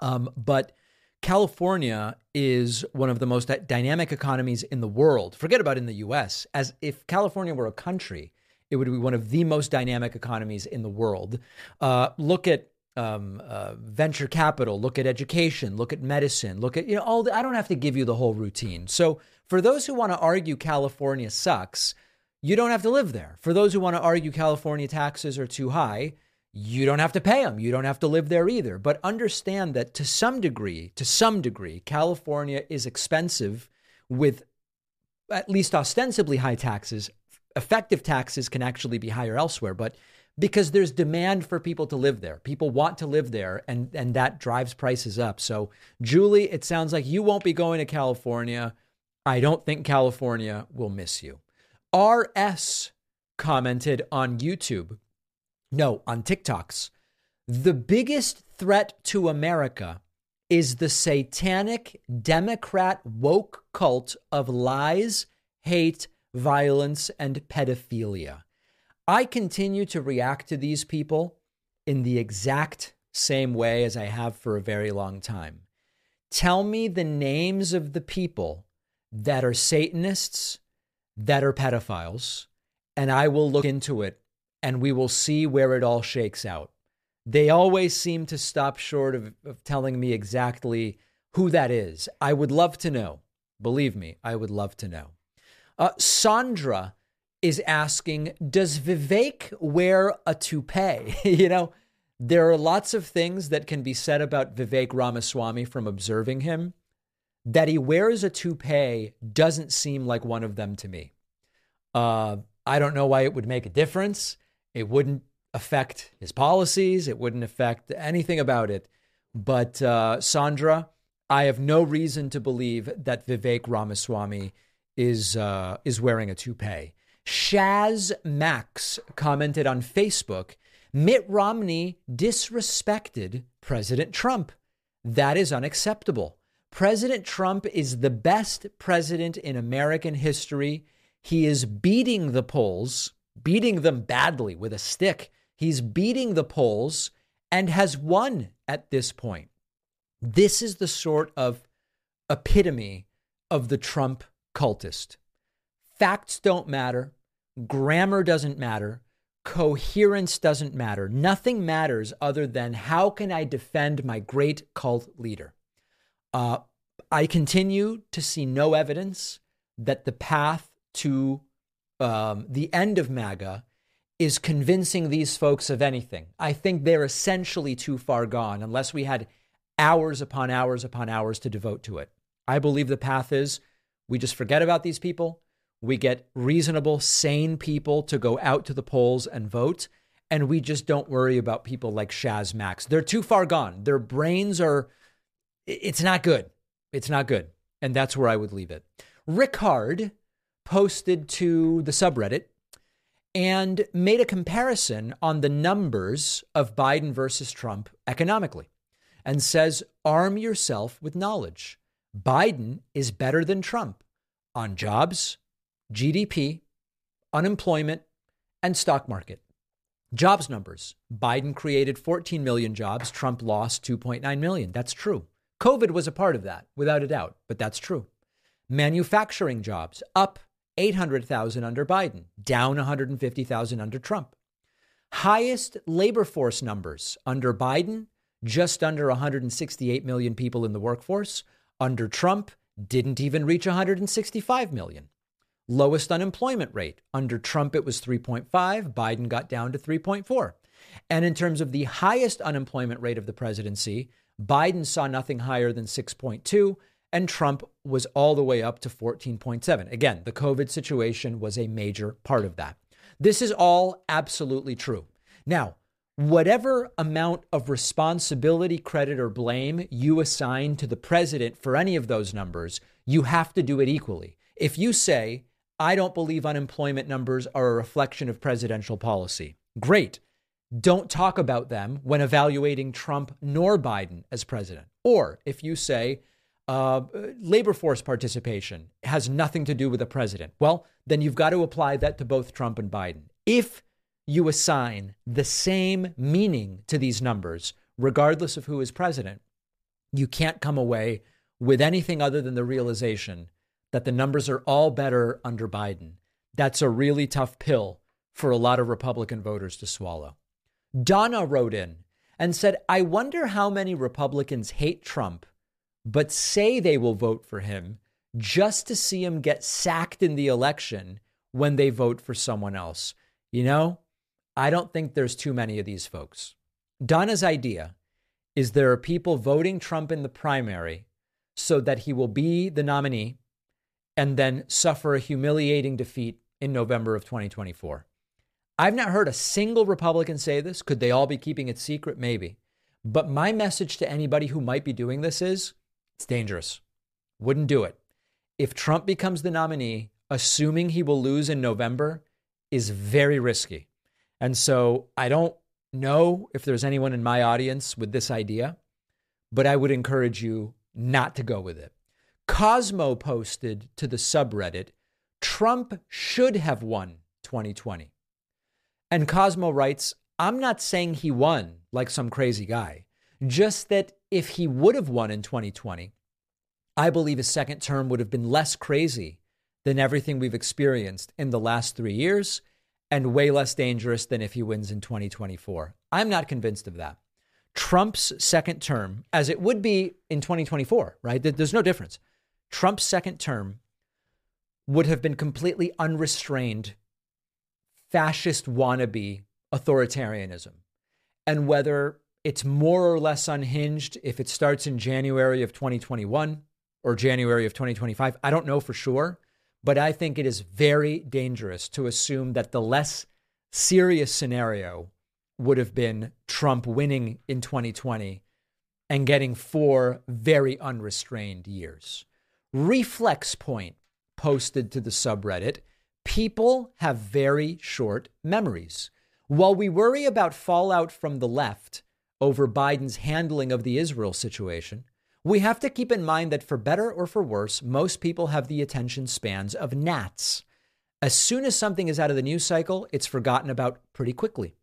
um, but California is one of the most dynamic economies in the world. Forget about in the U.S. As if California were a country, it would be one of the most dynamic economies in the world. Uh, look at um, uh, venture capital, look at education, look at medicine, look at you know all. The, I don't have to give you the whole routine. So for those who want to argue California sucks, you don't have to live there. For those who want to argue California taxes are too high, you don't have to pay them. You don't have to live there either. But understand that to some degree, to some degree, California is expensive with at least ostensibly high taxes. Effective taxes can actually be higher elsewhere, but because there's demand for people to live there. People want to live there and and that drives prices up. So, Julie, it sounds like you won't be going to California. I don't think California will miss you. RS commented on YouTube no, on TikToks. The biggest threat to America is the satanic Democrat woke cult of lies, hate, violence, and pedophilia. I continue to react to these people in the exact same way as I have for a very long time. Tell me the names of the people that are Satanists, that are pedophiles, and I will look into it and we will see where it all shakes out. They always seem to stop short of, of telling me exactly who that is. I would love to know. Believe me, I would love to know. Uh, Sandra is asking Does Vivek wear a toupee? you know, there are lots of things that can be said about Vivek Ramaswamy from observing him. That he wears a toupee doesn't seem like one of them to me. Uh, I don't know why it would make a difference. It wouldn't affect his policies, it wouldn't affect anything about it. But uh, Sandra, I have no reason to believe that Vivek Ramaswamy is uh, is wearing a toupee. Shaz Max commented on Facebook Mitt Romney disrespected President Trump. That is unacceptable. President Trump is the best president in American history. He is beating the polls beating them badly with a stick. He's beating the polls and has won at this point. This is the sort of epitome of the Trump cultist. Facts don't matter, grammar doesn't matter, coherence doesn't matter. Nothing matters other than how can I defend my great cult leader? Uh, I continue to see no evidence that the path to um, the end of MAGA is convincing these folks of anything. I think they're essentially too far gone unless we had hours upon hours upon hours to devote to it. I believe the path is we just forget about these people. We get reasonable, sane people to go out to the polls and vote. And we just don't worry about people like Shaz Max. They're too far gone. Their brains are, it's not good. It's not good. And that's where I would leave it. Rickard posted to the subreddit and made a comparison on the numbers of Biden versus Trump economically and says, arm yourself with knowledge. Biden is better than Trump on jobs, GDP, unemployment, and stock market. Jobs numbers Biden created 14 million jobs, Trump lost 2.9 million. That's true. COVID was a part of that, without a doubt, but that's true. Manufacturing jobs up 800,000 under Biden, down 150,000 under Trump. Highest labor force numbers under Biden, just under 168 million people in the workforce. Under Trump, didn't even reach 165 million. Lowest unemployment rate. Under Trump, it was 3.5. Biden got down to 3.4. And in terms of the highest unemployment rate of the presidency, Biden saw nothing higher than 6.2 and Trump was all the way up to 14.7. Again, the COVID situation was a major part of that. This is all absolutely true. Now, whatever amount of responsibility, credit, or blame you assign to the president for any of those numbers, you have to do it equally. If you say, I don't believe unemployment numbers are a reflection of presidential policy, great. Don't talk about them when evaluating Trump nor Biden as president. Or if you say, uh, labor force participation has nothing to do with the president. Well, then you've got to apply that to both Trump and Biden. If you assign the same meaning to these numbers, regardless of who is president, you can't come away with anything other than the realization that the numbers are all better under Biden. That's a really tough pill for a lot of Republican voters to swallow. Donna wrote in and said, I wonder how many Republicans hate Trump but say they will vote for him just to see him get sacked in the election when they vote for someone else. You know, I don't think there's too many of these folks. Donna's idea is there are people voting Trump in the primary so that he will be the nominee and then suffer a humiliating defeat in November of 2024. I've not heard a single Republican say this. Could they all be keeping it secret? Maybe. But my message to anybody who might be doing this is it's dangerous. Wouldn't do it. If Trump becomes the nominee, assuming he will lose in November is very risky. And so I don't know if there's anyone in my audience with this idea, but I would encourage you not to go with it. Cosmo posted to the subreddit Trump should have won 2020. And Cosmo writes, I'm not saying he won like some crazy guy, just that if he would have won in 2020, I believe his second term would have been less crazy than everything we've experienced in the last three years and way less dangerous than if he wins in 2024. I'm not convinced of that. Trump's second term, as it would be in 2024, right? There's no difference. Trump's second term would have been completely unrestrained fascist wannabe authoritarianism. And whether it's more or less unhinged if it starts in January of 2021 or January of 2025. I don't know for sure, but I think it is very dangerous to assume that the less serious scenario would have been Trump winning in 2020 and getting four very unrestrained years. Reflex Point posted to the subreddit people have very short memories. While we worry about fallout from the left, over Biden's handling of the Israel situation, we have to keep in mind that for better or for worse, most people have the attention spans of gnats. As soon as something is out of the news cycle, it's forgotten about pretty quickly.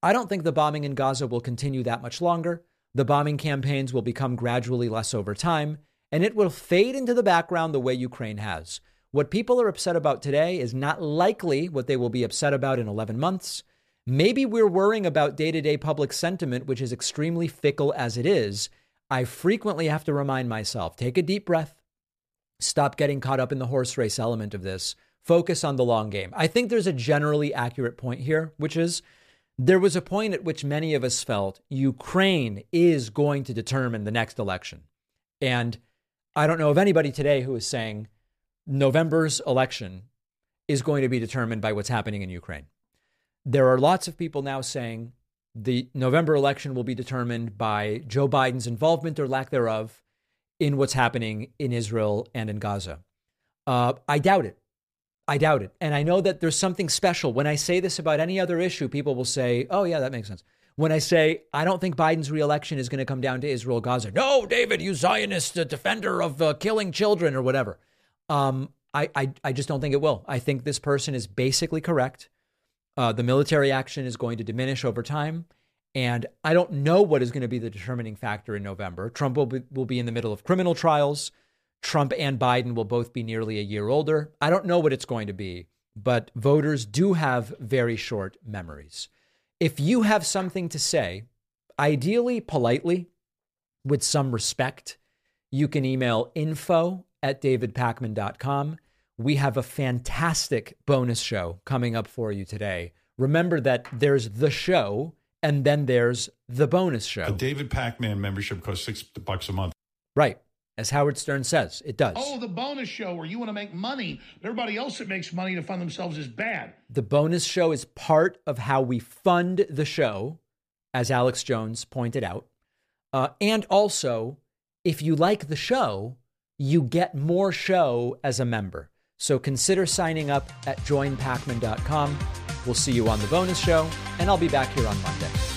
I don't think the bombing in Gaza will continue that much longer. The bombing campaigns will become gradually less over time, and it will fade into the background the way Ukraine has. What people are upset about today is not likely what they will be upset about in 11 months. Maybe we're worrying about day to day public sentiment, which is extremely fickle as it is. I frequently have to remind myself take a deep breath, stop getting caught up in the horse race element of this, focus on the long game. I think there's a generally accurate point here, which is there was a point at which many of us felt Ukraine is going to determine the next election. And I don't know of anybody today who is saying November's election is going to be determined by what's happening in Ukraine. There are lots of people now saying the November election will be determined by Joe Biden's involvement or lack thereof in what's happening in Israel and in Gaza. Uh, I doubt it. I doubt it. And I know that there's something special. When I say this about any other issue, people will say, oh, yeah, that makes sense. When I say, I don't think Biden's reelection is going to come down to Israel, Gaza. No, David, you Zionist defender of uh, killing children or whatever. Um, I, I, I just don't think it will. I think this person is basically correct. Uh, the military action is going to diminish over time. And I don't know what is going to be the determining factor in November. Trump will be, will be in the middle of criminal trials. Trump and Biden will both be nearly a year older. I don't know what it's going to be, but voters do have very short memories. If you have something to say, ideally politely, with some respect, you can email info at davidpakman.com we have a fantastic bonus show coming up for you today. Remember that there's the show and then there's the bonus show. A David Pakman membership costs six bucks a month. Right. As Howard Stern says, it does. Oh, the bonus show where you want to make money, but everybody else that makes money to fund themselves is bad. The bonus show is part of how we fund the show, as Alex Jones pointed out. Uh, and also, if you like the show, you get more show as a member. So consider signing up at joinpakman.com. We'll see you on the bonus show, and I'll be back here on Monday.